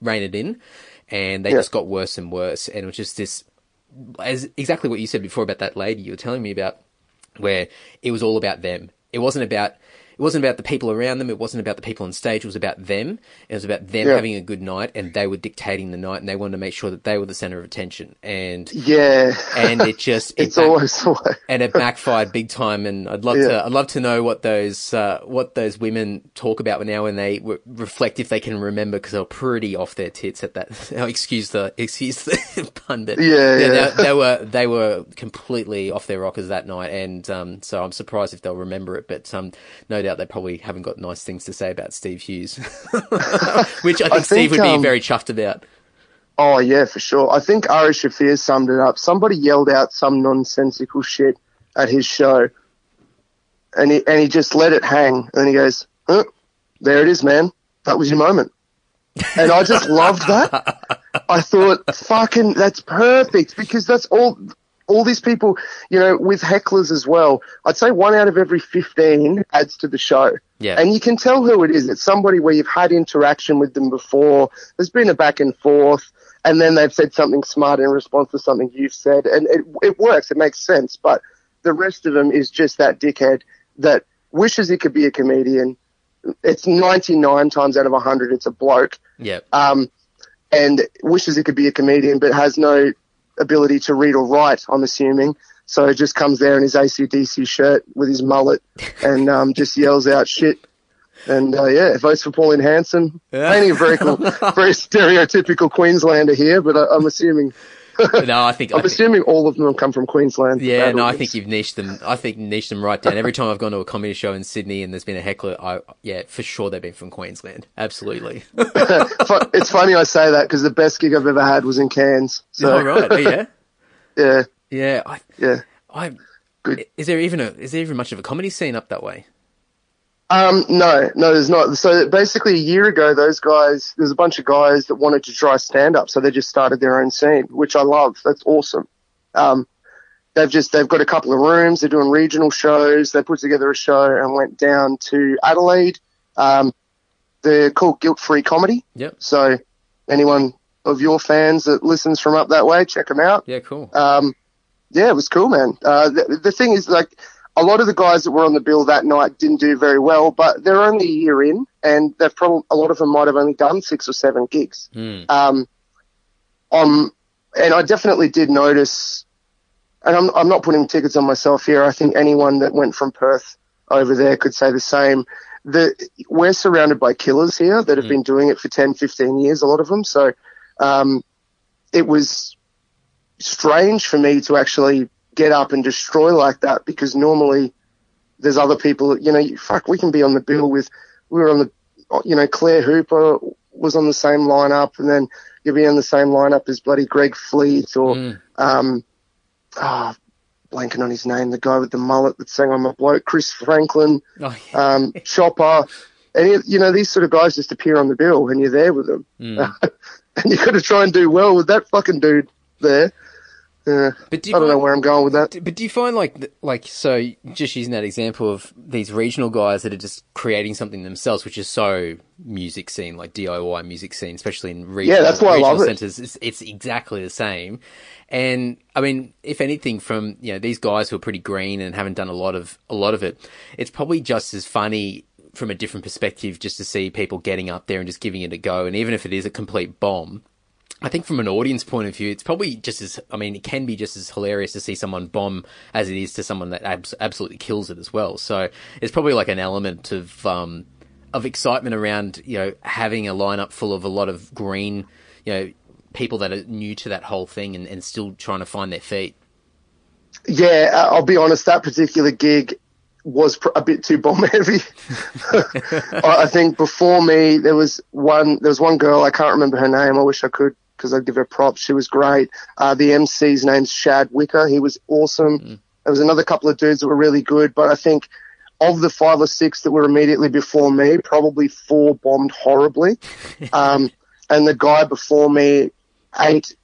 rein it in. And they Yeah. just got worse and worse, and it was just this as exactly what you said before about that lady you were telling me about, where it was all about them. It wasn't about it wasn't about the people around them. It wasn't about the people on stage. It was about them. It was about them Yeah. having a good night, and they were dictating the night, and they wanted to make sure that they were the center of attention. And Yeah. and it just (laughs) it it's back- always the way. and it backfired big time. And I'd love to I'd love to know what those, uh, what those women talk about now when they re- reflect, if they can remember, because they were pretty off their tits at that. (laughs) Oh, excuse the, (laughs) excuse the pun, but Yeah, they- yeah. They, they were, they were completely off their rockers that night, and um, so I'm surprised if they'll remember it. But um, no doubt they probably haven't got nice things to say about Steve Hughes, (laughs) (laughs) which I think, I Steve think, would be um, very chuffed about. Oh yeah, for sure. I think Ari Shaffir summed it up. Somebody yelled out some nonsensical shit at his show, and he and he just let it hang. And he goes, "Huh, "There it is, man. That was your moment." And I just loved that. (laughs) I thought, "Fucking, that's perfect," because that's all. All these people, you know, with hecklers as well. I'd say one out of every fifteen adds to the show. Yeah. And you can tell who it is. It's somebody where you've had interaction with them before. There's been a back and forth, and then they've said something smart in response to something you've said, and it it works. It makes sense. But the rest of them is just that dickhead that wishes he could be a comedian. It's 99 times out of 100, it's a bloke, Yeah, um, and wishes he could be a comedian, but has no ability to read or write. I'm assuming. So he just comes there in his ACDC shirt with his mullet and um, just yells out shit. And uh, yeah, votes for Pauline Hanson. Painting a very cool, (laughs) very stereotypical Queenslander here, but I, I'm assuming (laughs) no, I think I I'm think- assuming all of them come from Queensland. Yeah, no, I think you've niched them. I think niched them right down. Every time I've gone to a comedy show in Sydney and there's been a heckler, I yeah, for sure they've been from Queensland. Absolutely. (laughs) It's funny I say that because the best gig I've ever had was in Cairns. So oh right, oh, yeah, (laughs) yeah, yeah. I, yeah. I. Good. Is there even a? Is there even much of a comedy scene up that way? Um, no, no, there's not. So basically, a year ago, those guys, there's a bunch of guys that wanted to try stand up, so they just started their own scene, which I love. That's awesome. Um, they've just they've got a couple of rooms. They're doing regional shows. They put together a show and went down to Adelaide. Um, they're called Guilt Free Comedy. Yep. So anyone of your fans that listens from up that way, check them out. Yeah, cool. Um, yeah, it was cool, man. Uh, the, the thing is, like, a lot of the guys that were on the bill that night didn't do very well, but they're only a year in, and they've probably a lot of them might have only done six or seven gigs. Hmm. Um, um, and I definitely did notice, and I'm I'm not putting tickets on myself here. I think anyone that went from Perth over there could say the same. The, we're surrounded by killers here that have been doing it for 10, 15 years, a lot of them. So, um, it was strange for me to actually get up and destroy like that because normally there's other people, you know, fuck, we can be on the bill with, we were on the, you know, Claire Hooper was on the same lineup and then you'll be on the same lineup as bloody Greg Fleet or, Mm. um, ah, blanking on his name, the guy with the mullet that sang I'm a bloke, Chris Franklin, Oh, yeah. um, Chopper, and you know, these sort of guys just appear on the bill and you're there with them. Mm. (laughs) and you've got to try and do well with that fucking dude there. Yeah, But do I don't know where I'm going with that. But do you find like like so just using that example of these regional guys that are just creating something themselves, which is so music scene like DIY music scene, especially in regional, that's why I love it. centers. It's, it's exactly the same. And I mean, if anything, from you know these guys who are pretty green and haven't done a lot of a lot of it, it's probably just as funny from a different perspective just to see people getting up there and just giving it a go. And even if it is a complete bomb, I think from an audience point of view, it's probably just as, I mean, it can be just as hilarious to see someone bomb as it is to someone that abs- absolutely kills it as well. So it's probably like an element of, um, of excitement around, you know, having a lineup full of a lot of green, you know, people that are new to that whole thing and, and still trying to find their feet. Yeah, I'll be honest. That particular gig was a bit too bomb heavy. (laughs) I think before me there was one. There was one girl. I can't remember her name. I wish I could because I'd give her props. She was great. Uh, the MC's name's Shad Wicker. He was awesome. There was another couple of dudes that were really good, but I think of the five or six that were immediately before me, probably four bombed horribly. (laughs) Um, and the guy before me ate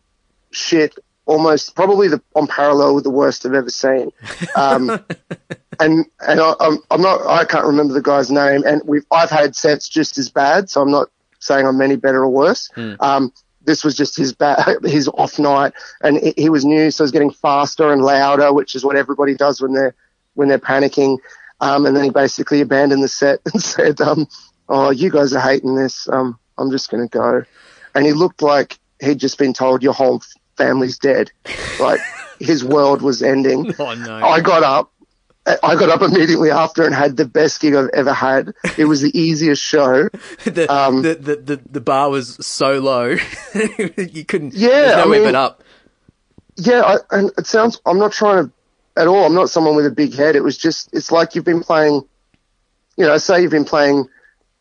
shit almost probably the on parallel with the worst I've ever seen. Um, (laughs) and and I, I'm I'm not I can't remember the guy's name. And we've I've had sets just as bad, so I'm not saying I'm any better or worse. Um, this was just his (laughs) his off night, and he, he was new, so he was getting faster and louder, which is what everybody does when they're when they're panicking. Um, and then he basically abandoned the set (laughs) and said, um, "Oh, you guys are hating this. Um, I'm just going to go." And he looked like he'd just been told your whole family's dead, like his world was ending. (laughs) Oh no. I got up. I got up immediately after and had the best gig I've ever had. It was the easiest show. (laughs) the, um, the, the, the, the bar was so low. (laughs) you couldn't, Yeah, no I mean- but up. Yeah, I, and it sounds. I'm not trying to at all. I'm not someone with a big head. It was just. It's like you've been playing. You know, say you've been playing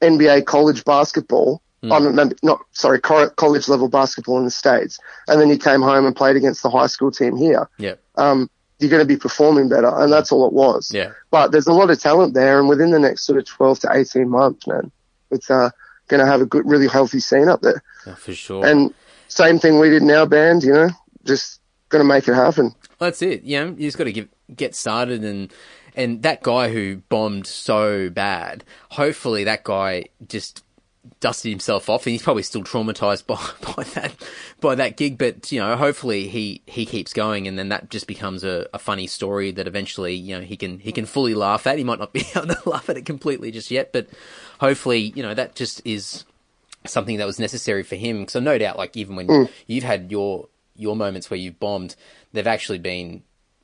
NBA college basketball. I'm not, not sorry, college level basketball in the states, and then you came home and played against the high school team here. Yeah. Um, you're going to be performing better, and that's all it was. Yeah. But there's a lot of talent there, and within the next sort of 12 to 18 months, man, it's uh, going to have a good, really healthy scene up there. Oh, for sure. And same thing we did in our band, you know, just going to make it happen. That's it. Know, you just got to get get started, and and that guy who bombed so bad. Hopefully, that guy just dusted himself off, and he's probably still traumatized (laughs) by, by that by that gig. But you know, hopefully he he keeps going, and then that just becomes a, a funny story that eventually you know he can he can fully laugh at. He might not be (laughs) able to laugh at it completely just yet, but hopefully you know that just is something that was necessary for him. So no doubt, like even when mm. you've had your your moments where you've bombed, they've actually been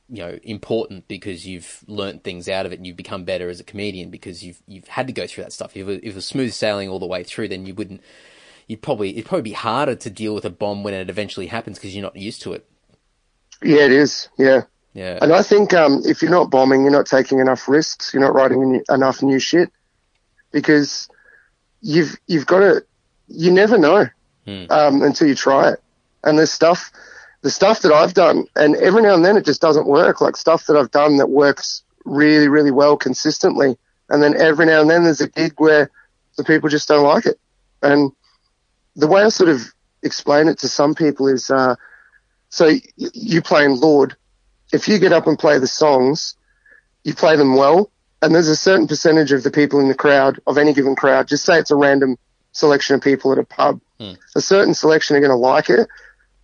you know important because you've learnt things out of it and you've become better as a comedian because you've you've had to go through that stuff. If it, if it was smooth sailing all the way through, then you wouldn't. You'd probably it'd probably be harder to deal with a bomb when it eventually happens because you're not used to it. Yeah, it is. Yeah. Yeah, And I think um, if you're not bombing, you're not taking enough risks. You're not writing enough new shit because you've you've got to. You never know um, until you try it. And there's stuff, the stuff that I've done, and every now and then it just doesn't work. Like stuff that I've done that works really, really well consistently, and then every now and then there's a gig where the people just don't like it. And the way I sort of explain it to some people is, uh, so you playing Lord if you get up and play the songs, you play them well, and there's a certain percentage of the people in the crowd, of any given crowd, just say it's a random selection of people at a pub, a certain selection are going to like it,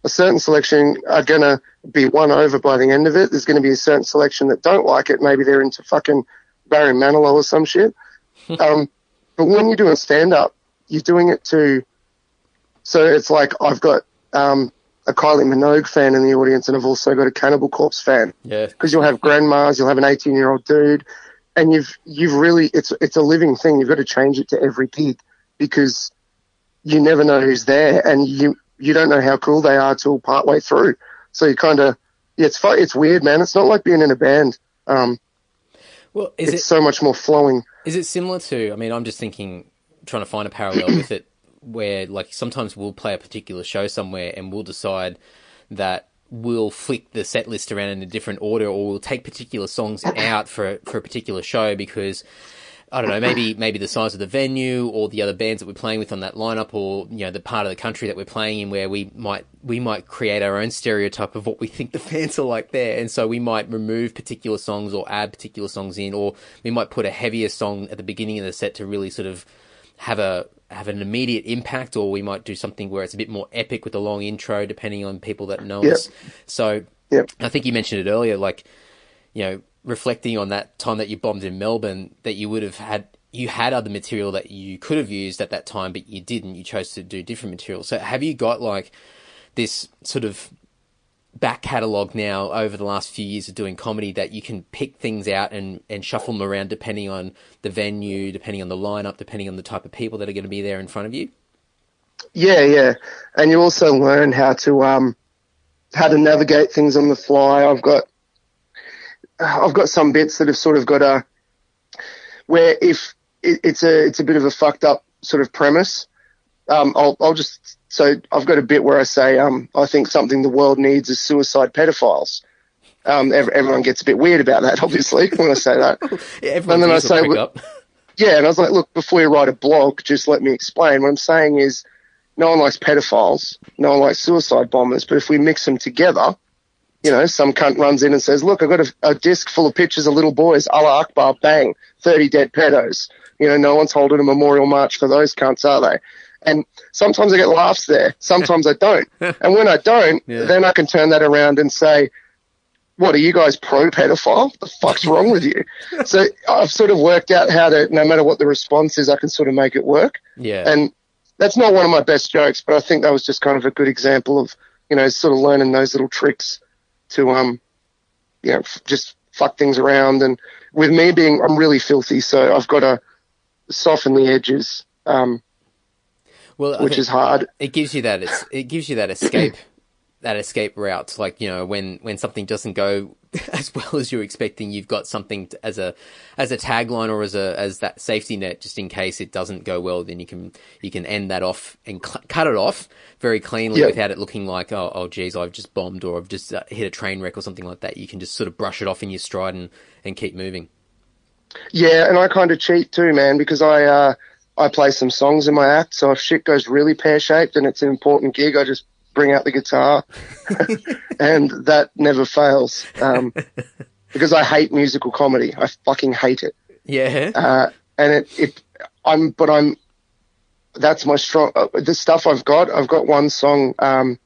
a certain selection are going to be won over by the end of it. There's going to be a certain selection that don't like it. Maybe they're into fucking Barry Manilow or some shit. (laughs) um, but when you're doing stand up, you're doing it to, so it's like I've got, um, a Kylie Minogue fan in the audience, and I've also got a Cannibal Corpse fan yeah, because you'll have grandmas, you'll have an 18 year old dude, and you've you've really it's it's a living thing. You've got to change it to every gig because you never know who's there, and you you don't know how cool they are till partway through. So you kind of, yeah, it's fu- it's weird, man. It's not like being in a band. Um, Well, is it's it so much more flowing. is it similar to? I mean, I'm just thinking, trying to find a parallel with it, where like sometimes we'll play a particular show somewhere and we'll decide that we'll flick the set list around in a different order, or we'll take particular songs out for for a particular show because. I don't know, maybe maybe the size of the venue or the other bands that we're playing with on that lineup or you know the part of the country that we're playing in where we might we might create our own stereotype of what we think the (laughs) fans are like there and so we might remove particular songs or add particular songs in or we might put a heavier song at the beginning of the set to really sort of have a have an immediate impact or we might do something where it's a bit more epic with a long intro depending on people that know Yep. us. So Yep. I think you mentioned it earlier, like, you know, reflecting on that time that you bombed in Melbourne, that you would have had, you had other material that you could have used at that time, but you didn't. You chose to do different material. So have you got like this sort of back catalogue now over the last few years of doing comedy that you can pick things out and, and shuffle them around depending on the venue, depending on the lineup, depending on the type of people that are going to be there in front of you? Yeah, yeah, and you also learn how to um how to navigate things on the fly. I've got I've got some bits that have sort of got a where if it, it's a it's a bit of a fucked up sort of premise. Um, I'll I'll just so I've got a bit where I say um I think something the world needs is suicide pedophiles. Um, ev- everyone gets a bit weird about that, (laughs) obviously, when I say that. (laughs) Yeah, everyone's then I say, well- (laughs) Yeah, and I was like, look, before you write a blog, just let me explain. What I'm saying is, no one likes pedophiles, no one likes suicide bombers, but if we mix them together, you know, some cunt runs in and says, look, I've got a, a disc full of pictures of little boys, Allah Akbar, bang, 30 dead pedos. You know, no one's holding a memorial march for those cunts, are they? And sometimes I get laughs there, sometimes I don't. (laughs) And when I don't, Yeah. then I can turn that around and say, what are you guys pro pedophile? The fuck's wrong with you? (laughs) So I've sort of worked out how to, no matter what the response is, I can sort of make it work. Yeah. And that's not one of my best jokes, but I think that was just kind of a good example of, you know, sort of learning those little tricks to, um, you know, f- just fuck things around. And with me being, I'm really filthy, so I've got to soften the edges, um, well, which is hard. it gives you that it's, it gives you that escape that escape route like you know when when something doesn't go (laughs) as well as you're expecting you've got something to, as a as a tagline or as a as that safety net just in case it doesn't go well then you can you can end that off and cl- cut it off very cleanly Yeah. without it looking like oh oh geez I've just bombed or I've just uh, hit a train wreck or something like that you can just sort of brush it off in your stride and and keep moving Yeah, and I kind of cheat too, man, because I uh, I play some songs in my act. So if shit goes really pear shaped and it's an important gig, I just bring out the guitar, (laughs) and that never fails. Um, (laughs) because I hate musical comedy, I fucking hate it. yeah Uh, and it, it I'm but I'm that's my strong uh, the stuff I've got. I've got one song um,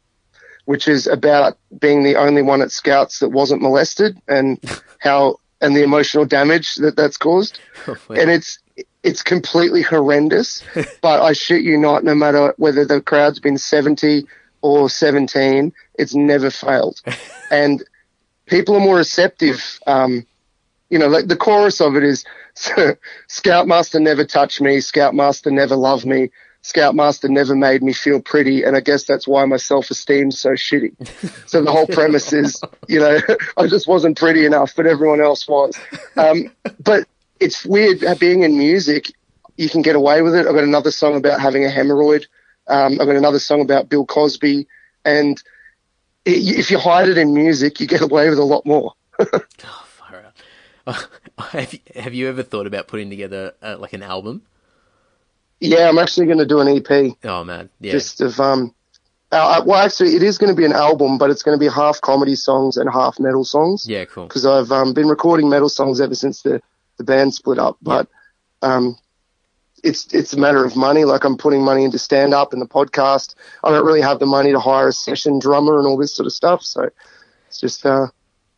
which is about being the only one at Scouts that wasn't molested and (laughs) how and the emotional damage that that's caused and it's it's completely horrendous. but I shit you not, no matter whether the crowd's been seventy or seventeen, it's never failed. (laughs) and people are more receptive. Um, you know, like the chorus of it is (laughs) Scoutmaster never touched me, Scoutmaster never loved me, Scoutmaster never made me feel pretty, and I guess that's why my self esteem's so shitty. (laughs) So the whole premise is, you know, I just wasn't pretty enough, but everyone else was. Um, but it's weird being in music. You can get away with it. I've got another song about having a hemorrhoid. Um, I've got another song about Bill Cosby, and i if you hide it in music, you get away with a lot more. (laughs) Oh, far out. (laughs) have you, have you ever thought about putting together uh, like an album? Yeah, I'm actually going to do an EP. Oh man, yeah, Just of um, uh, well, actually, it is going to be an album, but it's going to be half comedy songs and half metal songs. yeah, cool. because I've um, been recording metal songs ever since the, the band split up. But um, it's it's a matter of money. Like I'm putting money into stand up and the podcast. I don't really have the money to hire a session drummer and all this sort of stuff. So it's just uh,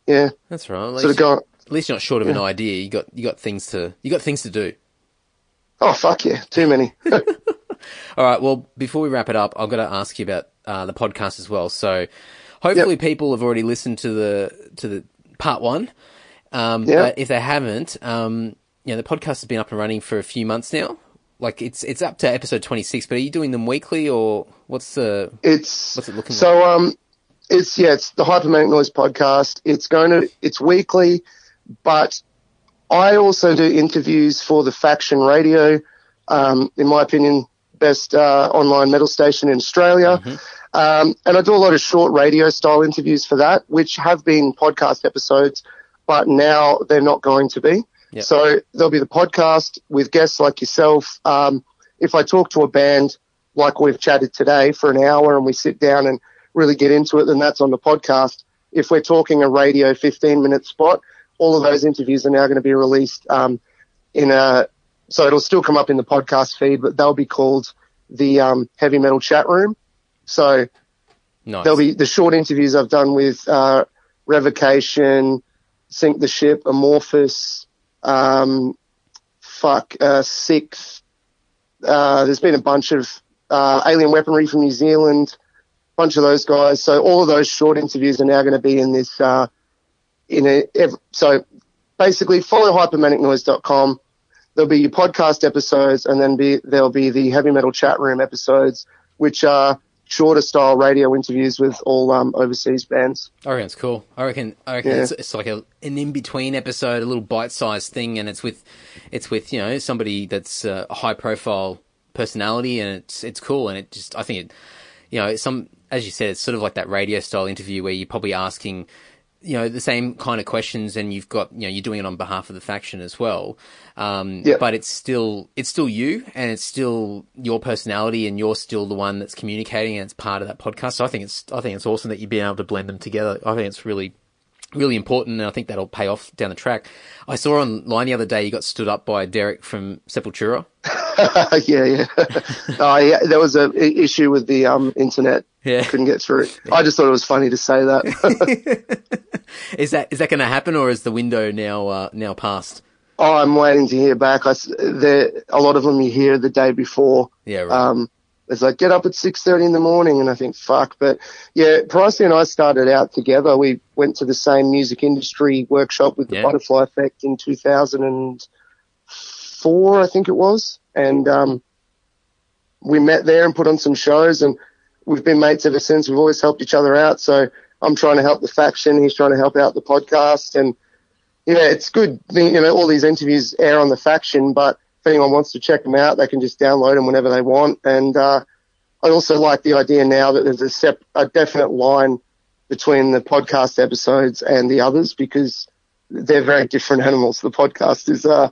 yeah, That's right. At sort of least, going. at least you're not short of an idea. You got you got things to you got things to do. Oh fuck yeah, too many. (laughs) All right. Well, before we wrap it up, I've got to ask you about uh, the podcast as well. So, hopefully, people have already listened to the to the part one. Um, Yeah. But if they haven't, um, you know, the podcast has been up and running for a few months now. Like it's it's up to episode twenty six. But are you doing them weekly or what's the It's What's it looking so um it's yeah, it's the Hyper Manic Noize podcast. It's going to it's weekly, but I also do interviews for the Faction Radio. Um, in my opinion, best uh, online metal station in Australia. Um, and I do a lot of short radio style interviews for that, which have been podcast episodes, but now they're not going to be. Yep. So there'll be the podcast with guests like yourself. Um, if I talk to a band like we've chatted today for an hour and we sit down and really get into it, then that's on the podcast. If we're talking a radio 15 minute spot, all of those interviews are now going to be released um, in a, so it'll still come up in the podcast feed, but they'll be called the um, Heavy Metal Chat Room. So Nice. there'll be the short interviews I've done with uh, Revocation, Sink the Ship, Amorphis, um, fuck, uh, Sixth. Uh, there's been a bunch of uh, Alien Weaponry from New Zealand, a bunch of those guys. So all of those short interviews are now going to be in this. Uh, in a ev- so basically follow hypermanicnoize.com. There'll be your podcast episodes, and then be there'll be the heavy metal chat room episodes, which are shorter style radio interviews with all um, overseas bands. I reckon it's cool. I reckon. I reckon Yeah. it's, it's like a, an in between episode, a little bite sized thing, and it's with, it's with you know somebody that's uh, a high profile personality, and it's it's cool, and it just I think it, you know, some as you said, it's sort of like that radio style interview where you're probably asking, you know, the same kind of questions, and you've got you know you're doing it on behalf of the faction as well. Um, Yeah. But it's still it's still you, and it's still your personality, and you're still the one that's communicating, and it's part of that podcast. So I think it's I think it's awesome that you've been able to blend them together. I think it's really really important, and I think that'll pay off down the track. I saw online the other day you got stood up by Derrick from Sepultura. (laughs) yeah, yeah. (laughs) oh, yeah. There was a i- issue with the um, internet. Yeah. Couldn't get through. (laughs) I just thought it was funny to say that. (laughs) Is that is that going to happen, or is the window now uh, now passed? oh, I'm waiting to hear back. I, there, a lot of them you hear the day before. Yeah, right. Um, it's like get up at six thirty in the morning, and I think fuck. But yeah, Pricey and I started out together. We went to the same music industry workshop with the Yeah. Butterfly Effect in two thousand and four, I think it was, and um, we met there and put on some shows, and we've been mates ever since. We've always helped each other out. So I'm trying to help the faction. He's trying to help out the podcast, and yeah, it's good. You know, all these interviews air on the faction, but if anyone wants to check them out, they can just download them whenever they want. And uh, I also like the idea now that there's a, sep- a definite line between the podcast episodes and the others because they're very different animals. The podcast is uh,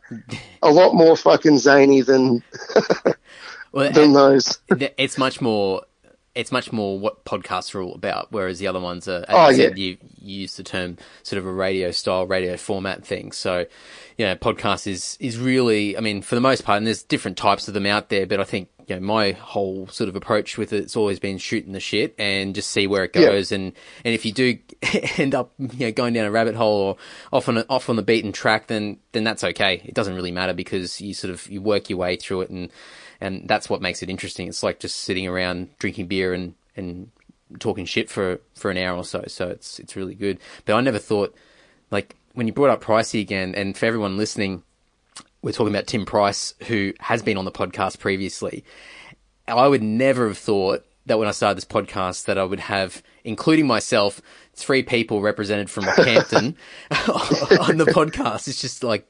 a lot more fucking zany than (laughs) well, than those. (laughs) it's much more it's much more what podcasts are all about whereas the other ones are Oh, you said, yeah. you, you use the term sort of a radio style radio format thing so you know podcast is is really i mean for the most part and there's different types of them out there but i think you know my whole sort of approach with it's always been shooting the shit and just see where it Yeah. goes and and if you do (laughs) end up you know going down a rabbit hole or off on a, off on the beaten track then then that's okay it doesn't really matter because you sort of you work your way through it and and that's what makes it interesting. It's like just sitting around drinking beer and, and talking shit for for an hour or so. So it's it's really good. But I never thought like when you brought up Pricey again, and for everyone listening, we're talking about Tim Price, who has been on the podcast previously. I would never have thought that when I started this podcast that I would have, including myself, three people represented from (laughs) Rockhampton (laughs) on the podcast. It's just like,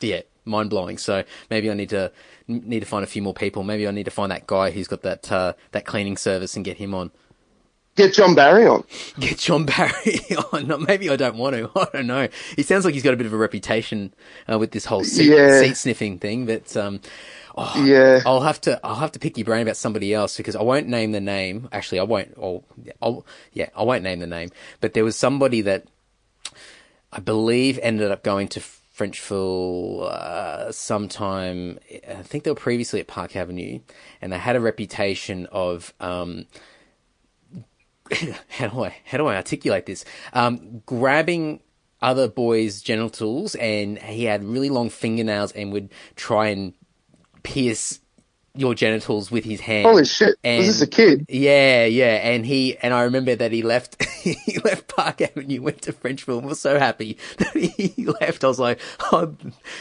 yeah, mind blowing. So maybe I need to need to find a few more people. Maybe I need to find that guy who's got that uh, that cleaning service and get him on. Get John Barry on. (laughs) Get John Barry (laughs) on. No, Maybe I don't want to. (laughs) I don't know. He sounds like he's got a bit of a reputation uh, with this whole seat, Yeah. seat sniffing thing. But um, Yeah. I'll have to I'll have to pick your brain about somebody else because I won't name the name. Actually, I won't. I'll, I'll yeah, I won't name the name. But there was somebody that I believe ended up going to Frenchville uh, sometime. I think they were previously at Park Avenue, and they had a reputation of. Um, (laughs) how do I how do I articulate this? Um, grabbing other boys' genitals, and he had really long fingernails, and would try and pierce your genitals with his hand. Holy shit! And- was this a kid? Yeah, yeah, and he and I remember that he left. (laughs) he left Park Avenue, went to Frenchville. and Was so happy (laughs) that he left. I was like, "Oh,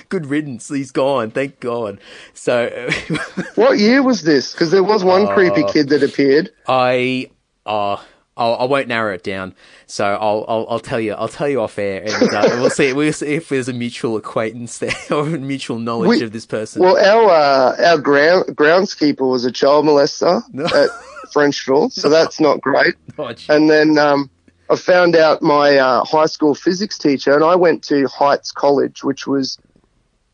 good riddance. He's gone. Thank God." So (laughs) What year was this? Because there was one Uh, creepy kid that appeared. I, uh, I'll, I won't narrow it down. So I'll, I'll, I'll tell you, I'll tell you off air, and uh, we'll see, we'll see if there's a mutual acquaintance there (laughs) or mutual knowledge We- of this person. Well, our uh, our ground groundskeeper was a child molester at (laughs) Frenchville, so that's not great. Oh. And then um, I found out my uh, high school physics teacher, and I went to Heights College, which was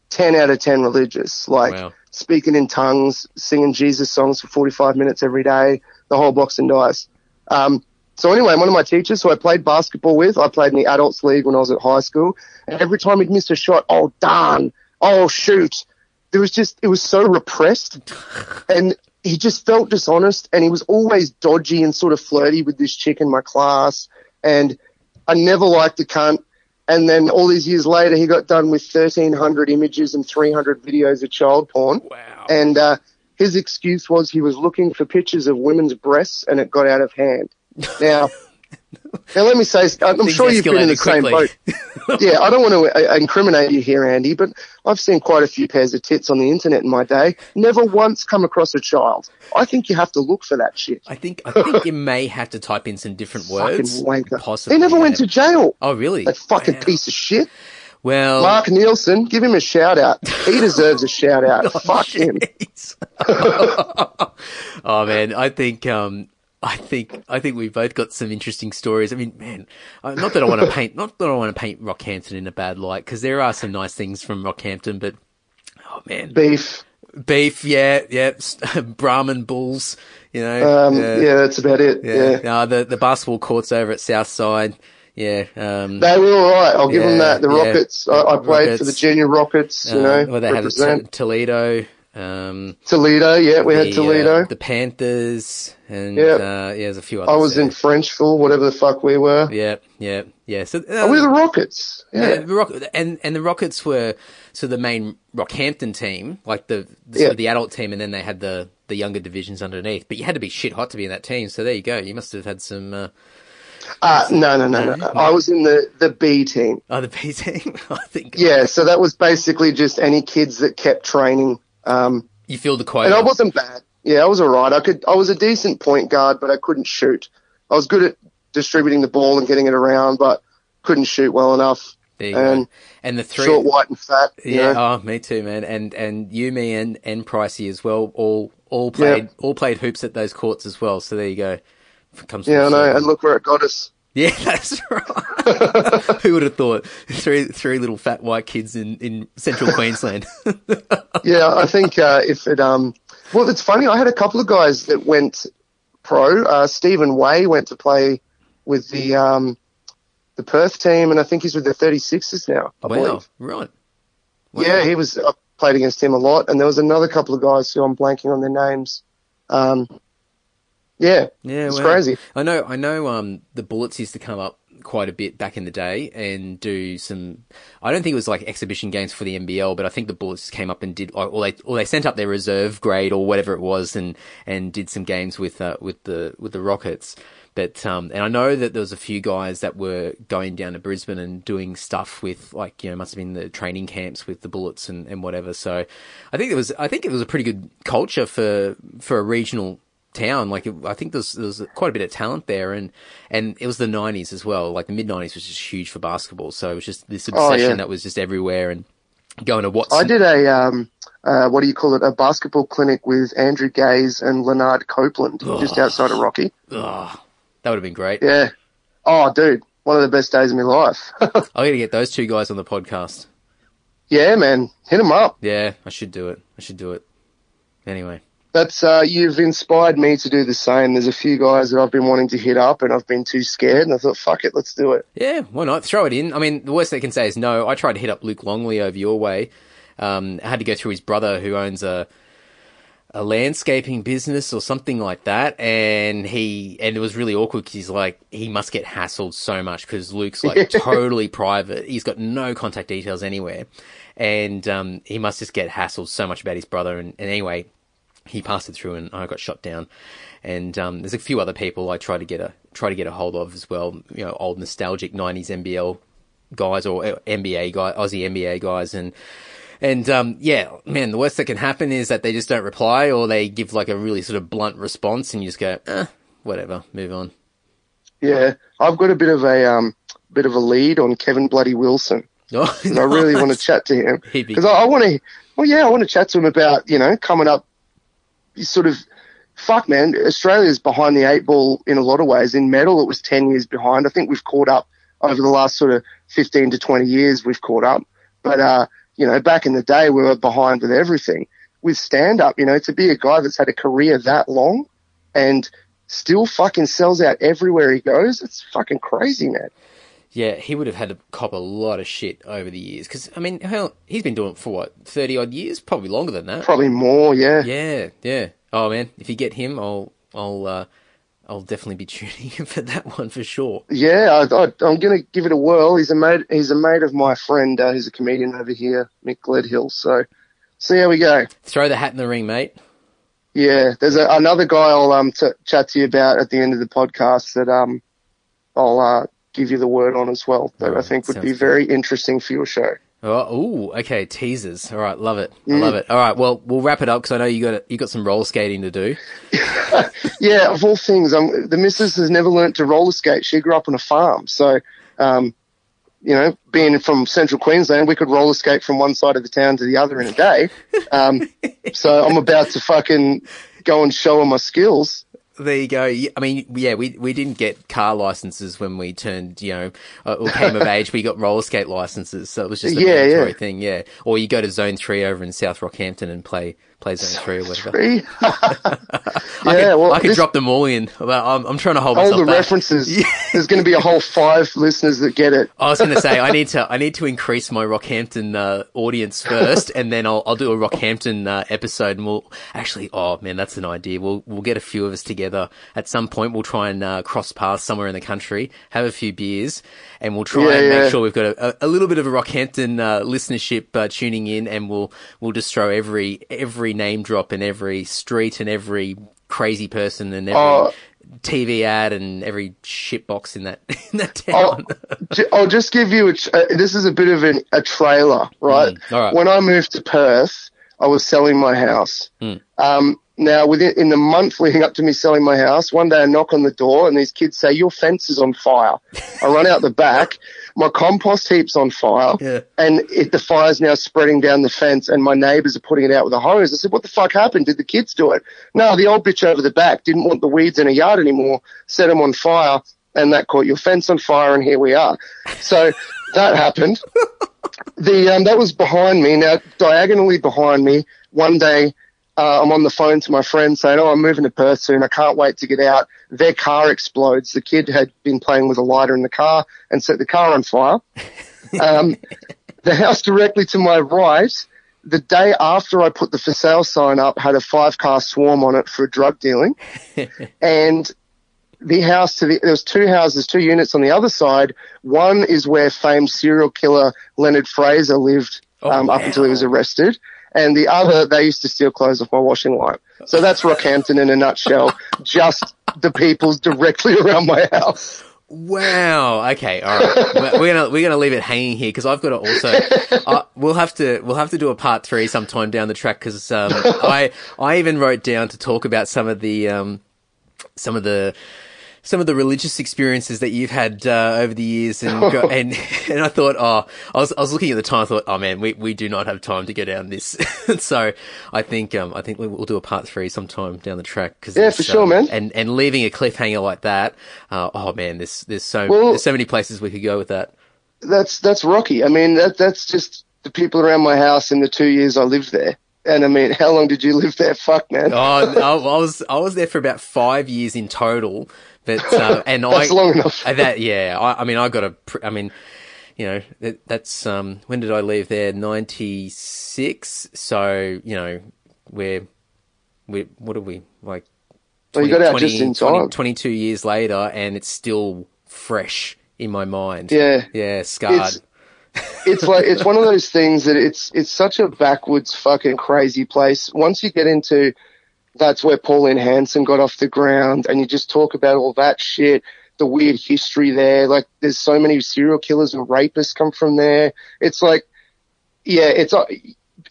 10 out of 10 religious, like Wow. speaking in tongues, singing Jesus songs for 45 minutes every day, the whole box and dice. Um, so anyway, one of my teachers who I played basketball with, I played in the adults league when I was at high school, and every time he'd miss a shot, oh darn, oh shoot, there was just it was so repressed, and he just felt dishonest, and he was always dodgy and sort of flirty with this chick in my class, and I never liked the cunt. And then all these years later, he got done with 1,300 images and 300 videos of child porn. wow. And uh, his excuse was he was looking for pictures of women's breasts and it got out of hand. Now, (laughs) now let me say, I'm sure you've been in the escalated same boat. (laughs) yeah, I don't want to uh, incriminate you here, Andy, but I've seen quite a few pairs of tits on the internet in my day. Never once come across a child. I think you have to look for that shit. I think, I think (laughs) you may have to type in some different Fucking words. wanker. Possibly. He never went to jail. Oh, really? That fucking Wow. piece of shit. Well, Mark Nielsen, give him a shout out. He deserves a shout out. Oh, Fuck him. Oh man, I think um, I think I think we've both got some interesting stories. I mean, man, uh, not that I want to (laughs) paint, not that I want to paint Rockhampton in a bad light because there are some nice things from Rockhampton, but oh man, Beef. beef, yeah, yeah, (laughs) Brahman bulls, you know, Um, yeah, that's about it. Yeah. yeah. Uh, the the basketball courts over at Southside, yeah, um, They were all right. I'll give them that. The yeah. Rockets. I, I played for the junior Rockets. You uh, know, well, they represent T- Toledo. Um, Toledo. Yeah, we the, had Toledo. uh, the Panthers, and Yep. uh, yeah, there's a few others. I was there. in Frenchville, whatever the fuck we were. Yeah, yeah, yeah. So uh, we were the Rockets. yeah, Yeah. the Rock- and and the Rockets were so the main Rockhampton team, like the the, sort of the adult team, and then they had the the younger divisions underneath. But you had to be shit hot to be in that team. So there you go. You must have had some. Uh, Uh, no, no, no, no. I was in the the B team. oh, the B team. (laughs) I think. Yeah, so that was basically just any kids that kept training. Um, You feel the quota. and I wasn't bad. Yeah, I was alright. I could. I was a decent point guard, but I couldn't shoot. I was good at distributing the ball and getting it around, but couldn't shoot well enough. There you and go. And the three. Short, white, and fat. Yeah, know? oh, me too, man. And and you, me, and and Pricey as well. All all played all played hoops at those courts as well. So there you go. Comes yeah, I know. And look where it got us. (laughs) Yeah, that's right. (laughs) Who would have thought? Three three little fat white kids in, in central (laughs) Queensland. Yeah, I think uh, if it um, well, it's funny. I had a couple of guys that went pro. Uh, Stephen Way went to play with the um, the Perth team, and I think he's with the 36ers now. I wow, believe. right. Wow. Yeah, he was. I played against him a lot, and there was another couple of guys who I'm blanking on their names. Um, yeah, Yeah, it's wow. crazy. I know. I know. Um, the Bullets used to come up quite a bit back in the day and do some. I don't think it was like exhibition games for the NBL, but I think the Bullets came up and did, or they, or they sent up their reserve grade or whatever it was, and and did some games with uh, with the with the Rockets. But um, and I know that there was a few guys that were going down to Brisbane and doing stuff with like you know must have been the training camps with the Bullets and, and whatever. So I think it was I think it was a pretty good culture for for a regional town. Like it, I think there's there's quite a bit of talent there, and and it was the '90s as well. Like the mid '90s was just huge for basketball, so it was just this Oh, obsession yeah. that was just everywhere and going to Watson. I did a um, uh, what do you call it? A basketball clinic with Andrew Gaze and Lanard Copeland, just outside of Rocky. Ugh, that would have been great. Yeah. Oh, dude, one of the best days of my life. (laughs) I got to get those two guys on the podcast. yeah, man, hit them up. Yeah, I should do it. I should do it. Anyway, That's uh, you've inspired me to do the same. There's a few guys that I've been wanting to hit up, and I've been too scared, and I thought, fuck it, let's do it. yeah, why not? Throw it in. I mean, the worst they can say is no. I tried to hit up Luke Longley over your way. Um, I had to go through his brother who owns a a landscaping business or something like that, and he and it was really awkward because he's like he must get hassled so much because Luke's like (laughs) totally private. He's got no contact details anywhere, and um, he must just get hassled so much about his brother. And, and anyway, he passed it through, and I got shot down. And um, there's a few other people I try to get a try to get a hold of as well. You know, old nostalgic '90s NBL guys or uh, NBA guy, Aussie NBA guys, and and um, yeah, man, the worst that can happen is that they just don't reply or they give like a really sort of blunt response, and you just go, eh, whatever, move on. Yeah, I've got a bit of a um, bit of a lead on Kevin Bloody Wilson. (laughs) Oh, and I really want to chat to him be because I, I want to. Well, yeah, I want to chat to him about you know coming up. Sort of, fuck, man. Australia's behind the eight ball in a lot of ways. In metal, it was ten years behind. I think we've caught up over the last sort of fifteen to twenty years. We've caught up, but uh, you know, back in the day, we were behind with everything. With stand up, you know, to be a guy that's had a career that long and still fucking sells out everywhere he goes, it's fucking crazy, man. Yeah, he would have had to cop a lot of shit over the years. Because, I mean, hell, he's been doing it for what, 30 odd years? Probably longer than that. Probably more, yeah. Yeah, yeah. Oh, man, if you get him, I'll, I'll, uh, I'll definitely be (laughs) tuning in for that one for sure. Yeah, I, am going to give it a whirl. He's a mate. He's a mate of my friend. Uh, who's a comedian over here, Mick Gledhill. So, see how we go. Throw the hat in the ring, mate. Yeah, there's a, another guy I'll um t- chat to you about at the end of the podcast that um I'll uh, give you the word on as well. That I think would be sounds very interesting for your show. Oh, ooh, okay, teasers. All right, love it. I love it. All right, well, we'll wrap it up because I know you got you got some roller skating to do. (laughs) Yeah, of all things, um, the missus has never learnt to roller skate. She grew up on a farm, so um, you know, being from central Queensland, we could roller skate from one side of the town to the other in a day. Um, (laughs) so I'm about to fucking go and show her my skills. There you go. I mean, yeah, we we didn't get car licenses when we turned, you know, uh, or came of age. We got roller skate licenses, so it was just a Yeah, mandatory yeah. thing. Yeah, or you go to Zone Three over in South Rockhampton and play play Zone Three or whatever. Three. (laughs) I (laughs) yeah, could, well, I could this- drop them all in. I'm, I'm trying to hold all myself the back. references. (laughs) There's going to be a whole five listeners that get it. I was going to say I need to I need to increase my Rockhampton uh, audience first, and then I'll I'll do a Rockhampton uh, episode, and we'll actually oh man, that's an idea. We'll we'll get a few of us together at some point. We'll try and uh, cross paths somewhere in the country, have a few beers, and we'll try Yeah, and yeah. make sure we've got a, a little bit of a Rockhampton uh, listenership uh, tuning in, and we'll we'll just throw every every name drop and every street and every crazy person and every. Oh. TV ad and every shit box in that (laughs) in that I'll, town. I'll just give you a. Uh, this is a bit of an, a trailer, right? Mm, right. When I moved to Perth, I was selling my house. Mm. Um, now, within in the month leading up to me selling my house, one day I knock on the door and these kids say, "Your fence is on fire." I run out the back. My compost heap's on fire, Yeah. and it, the fire's now spreading down the fence, and my neighbours are putting it out with a hose. I said, "What the fuck happened? Did the kids do it?" No, the old bitch over the back didn't want the weeds in a yard anymore, set them on fire, and that caught your fence on fire, and here we are. So (laughs) that happened. The um, that was behind me. Now diagonally behind me, one day uh, I'm on the phone to my friend saying, "Oh, I'm moving to Perth soon. I can't wait to get out." Their car explodes. The kid had been playing with a lighter in the car and set the car on fire. (laughs) Um, the house directly to my right, the day after I put the for sale sign up, had a five car swarm on it for drug dealing, (laughs) and the house to the there was two houses, two units on the other side. One is where famed serial killer Leonard Fraser lived Oh, um, up until he was arrested. And the other, they used to steal clothes off my washing line. So that's Rockhampton in a nutshell. Just the people's directly (laughs) around my house. Wow. Okay. All right. We're gonna we're gonna leave it hanging here because I've got to also. Uh, we'll have to we'll have to do a part three sometime down the track because um, (laughs) I I even wrote down to talk about some of the um, some of the some of the religious experiences that you've had uh, over the years, and go, (laughs) and and I thought, oh, I was I was looking at the time, I thought, oh man, we, we do not have time to go down this, (laughs) so I think um I think we- we'll do a part three sometime down the track. Cause Yeah, for sure, um, man. And and leaving a cliffhanger like that, uh, oh man, there's there's so Well- there's so many places we could go with that. That's, that's Rocky. I mean, that, that's just the people around my house in the two years I lived there. And I mean, (laughs) how long did you live there? Fuck, man. Oh, I was I was there for about five years in total, but uh, (laughs) and That's I long enough. That yeah, I, I mean, I got a. I mean, you know, that, that's um. When did I leave there? Ninety six. So you know, we're we what are we like? Well, you got out just in 20 time. 22 years later, and it's still fresh in my mind. Yeah. yeah, scarred. It's, it's like it's one of those things that it's it's such a backwards fucking crazy place. Once you get into that's where Pauline Hanson got off the ground, and you just talk about all that shit, the weird history there. Like there's so many serial killers and rapists come from there. It's like, yeah, it's uh,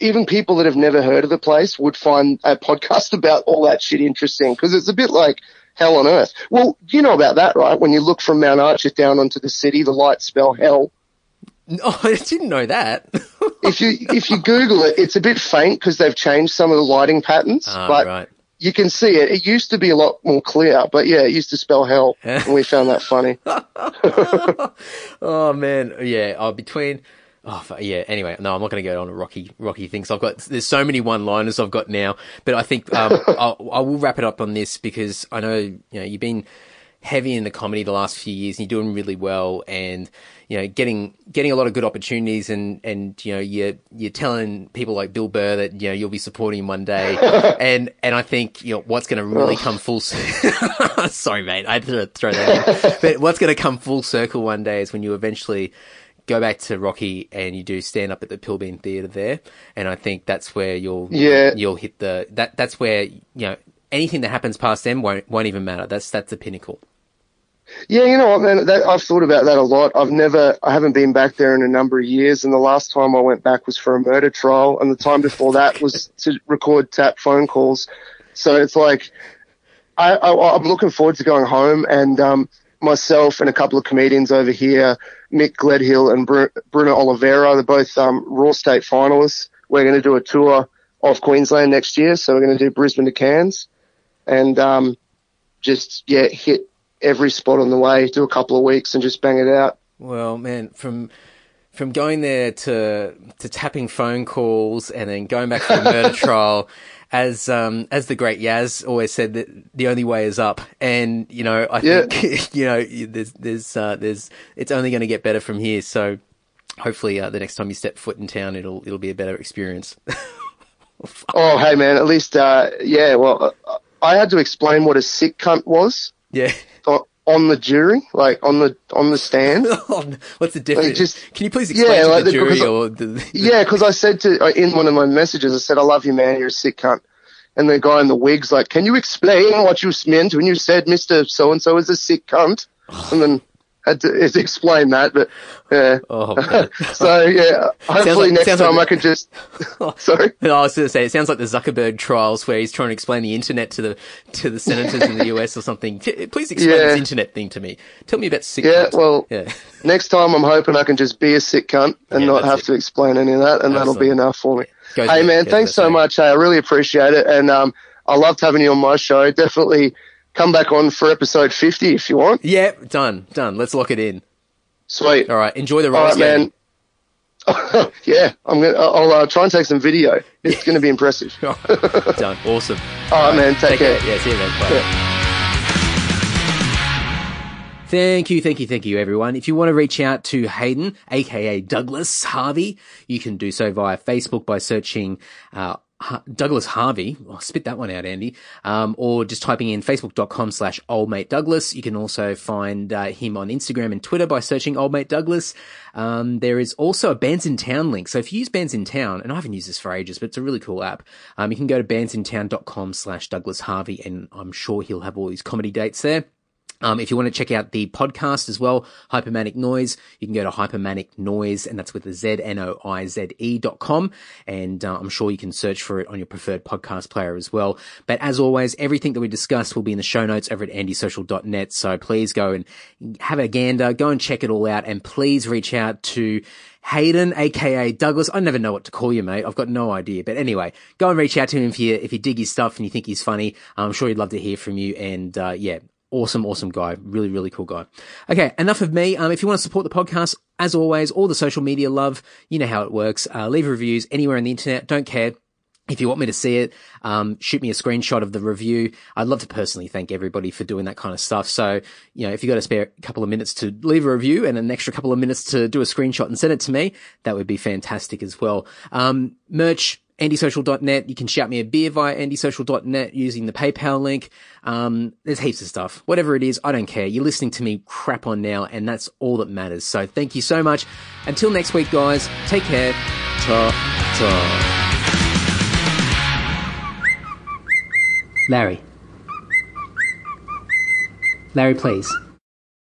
even people that have never heard of the place would find a podcast (laughs) about all that shit interesting because it's a bit like hell on earth. Well, you know about that, right? When you look from Mount Archer down onto the city, the lights spell hell. (laughs) Oh, I didn't know that. (laughs) if you if you Google it, it's a bit faint because they've changed some of the lighting patterns, Ah, but right. you can see it. It used to be a lot more clear, but yeah, it used to spell hell, (laughs) and we found that funny. Oh man, yeah. Oh, between. Oh yeah. Anyway, no, I'm not going to go on a rocky, rocky things. I've got there's so many one-liners I've got now, but I think um, I'll, I will wrap it up on this because I know you know you've been heavy in the comedy the last few years, and you're doing really well, and you know getting getting a lot of good opportunities, and and you know you're you're telling people like Bill Burr that you know you'll be supporting him one day, (laughs) and and I think you know what's going to really come full. cir- (laughs) Sorry, mate, I had to throw that in. (laughs) But what's going to come full circle one day is when you eventually go back to Rocky and you do stand up at the Pilbeam Theatre there, and I think that's where you'll Yeah. you'll hit the that that's where you know anything that happens past them won't won't even matter. That's that's the pinnacle. Yeah, you know man? That, I've thought about that a lot. I've never, I haven't been back there in a number of years, and the last time I went back was for a murder trial, and the time before that was to record tap phone calls. So it's like, I, I, I'm looking forward to going home, and um, myself and a couple of comedians over here, Mick Gledhill and Bru- Bruno Oliveira, they're both um, Raw State finalists. We're going to do a tour of Queensland next year, so we're going to do Brisbane to Cairns, and um, just yeah, hit every spot on the way, do a couple of weeks, and just bang it out. Well, man, from from going there to to tapping phone calls and then going back for a murder (laughs) trial, as um as the great Yazz always said that the only way is up, and you know I Yeah. think (laughs) you know there's there's uh, there's it's only going to get better from here. So hopefully uh, the next time you step foot in town, it'll it'll be a better experience. (laughs) Oh, hey man, at least uh, yeah. Well, uh, I had to explain what a sick cunt was yeah. (laughs) on the jury, like on the on the stand. (laughs) What's the difference? just- Can you please explain Yeah, to like the the- jury or the, (laughs) Yeah, because I said to uh, in one of my messages, I said, "I love you, man. You're a sick cunt." And the guy in the wig's like, "Can you explain what you meant when you said Mister So and So is a sick cunt?" And then (laughs) had to, to explain that, but yeah. Oh, (laughs) so yeah, hopefully like- next time like- I can just. (laughs) Sorry. No, I was going to say it sounds like the Zuckerberg trials where he's trying to explain the internet to the to the senators in the US or something. Please explain Yeah. this internet thing to me. Tell me about sick. Yeah, cunt. well, yeah, next time I'm hoping I can just be a sick cunt and Yeah, not have it. to explain any of that, and that'll be enough for me. Goes hey man, thanks so much. Hey, I really appreciate it, and um, I loved having you on my show. Definitely come back on for episode 50 if you want. yeah, done, done. Let's lock it in. Sweet. All right, enjoy the ride, right, man. (laughs) yeah, I'm gonna. I'll uh, try and take some video. It's going to be impressive. (laughs) done. Awesome. All right, man. Take, care. Yeah, see you then. Bye. Thank you, thank you, thank you, everyone. If you want to reach out to Hayden, aka Douglas Harvey, you can do so via Facebook by searching uh, Douglas Harvey. Oh, spit that one out, Andy. Um, or just typing in facebook.com slash old mate Douglas. You can also find uh, him on Instagram and Twitter by searching old mate Douglas. Um, there is also a Bands in Town link. So if you use Bands in Town, and I haven't used this for ages, but it's a really cool app, um, you can go to bandsintown.com slash Douglas Harvey, and I'm sure he'll have all his comedy dates there. Um, if you want to check out the podcast as well, Hyper Manic Noize, you can go to Hyper Manic Noize, and that's with the Z N O I Z E dot com. And uh, I'm sure you can search for it on your preferred podcast player as well. But as always, everything that we discussed will be in the show notes over at andysocial.net. So please go and have a gander, go and check it all out, and please reach out to Hayden, aka Douglas. I never know what to call you, mate. I've got no idea. But anyway, go and reach out to him if you if you dig his stuff and you think he's funny. I'm sure he'd love to hear from you. And uh, yeah, awesome, awesome guy. Really, really cool guy. Okay, enough of me. Um, if you want to support the podcast, as always, all the social media love, you know how it works. Uh, leave reviews anywhere on the internet. Don't care. If you want me to see it, um, shoot me a screenshot of the review. I'd love to personally thank everybody for doing that kind of stuff. So, you know, if you've got a spare couple of minutes to leave a review and an extra couple of minutes to do a screenshot and send it to me, that would be fantastic as well. Um, merch, andysocial.net. You can shout me a beer via andysocial.net using the PayPal link. Um, there's heaps of stuff. Whatever it is, I don't care. You're listening to me crap on now, and that's all that matters. So thank you so much. Until next week, guys, take care. Ta ta. Larry. Larry, please.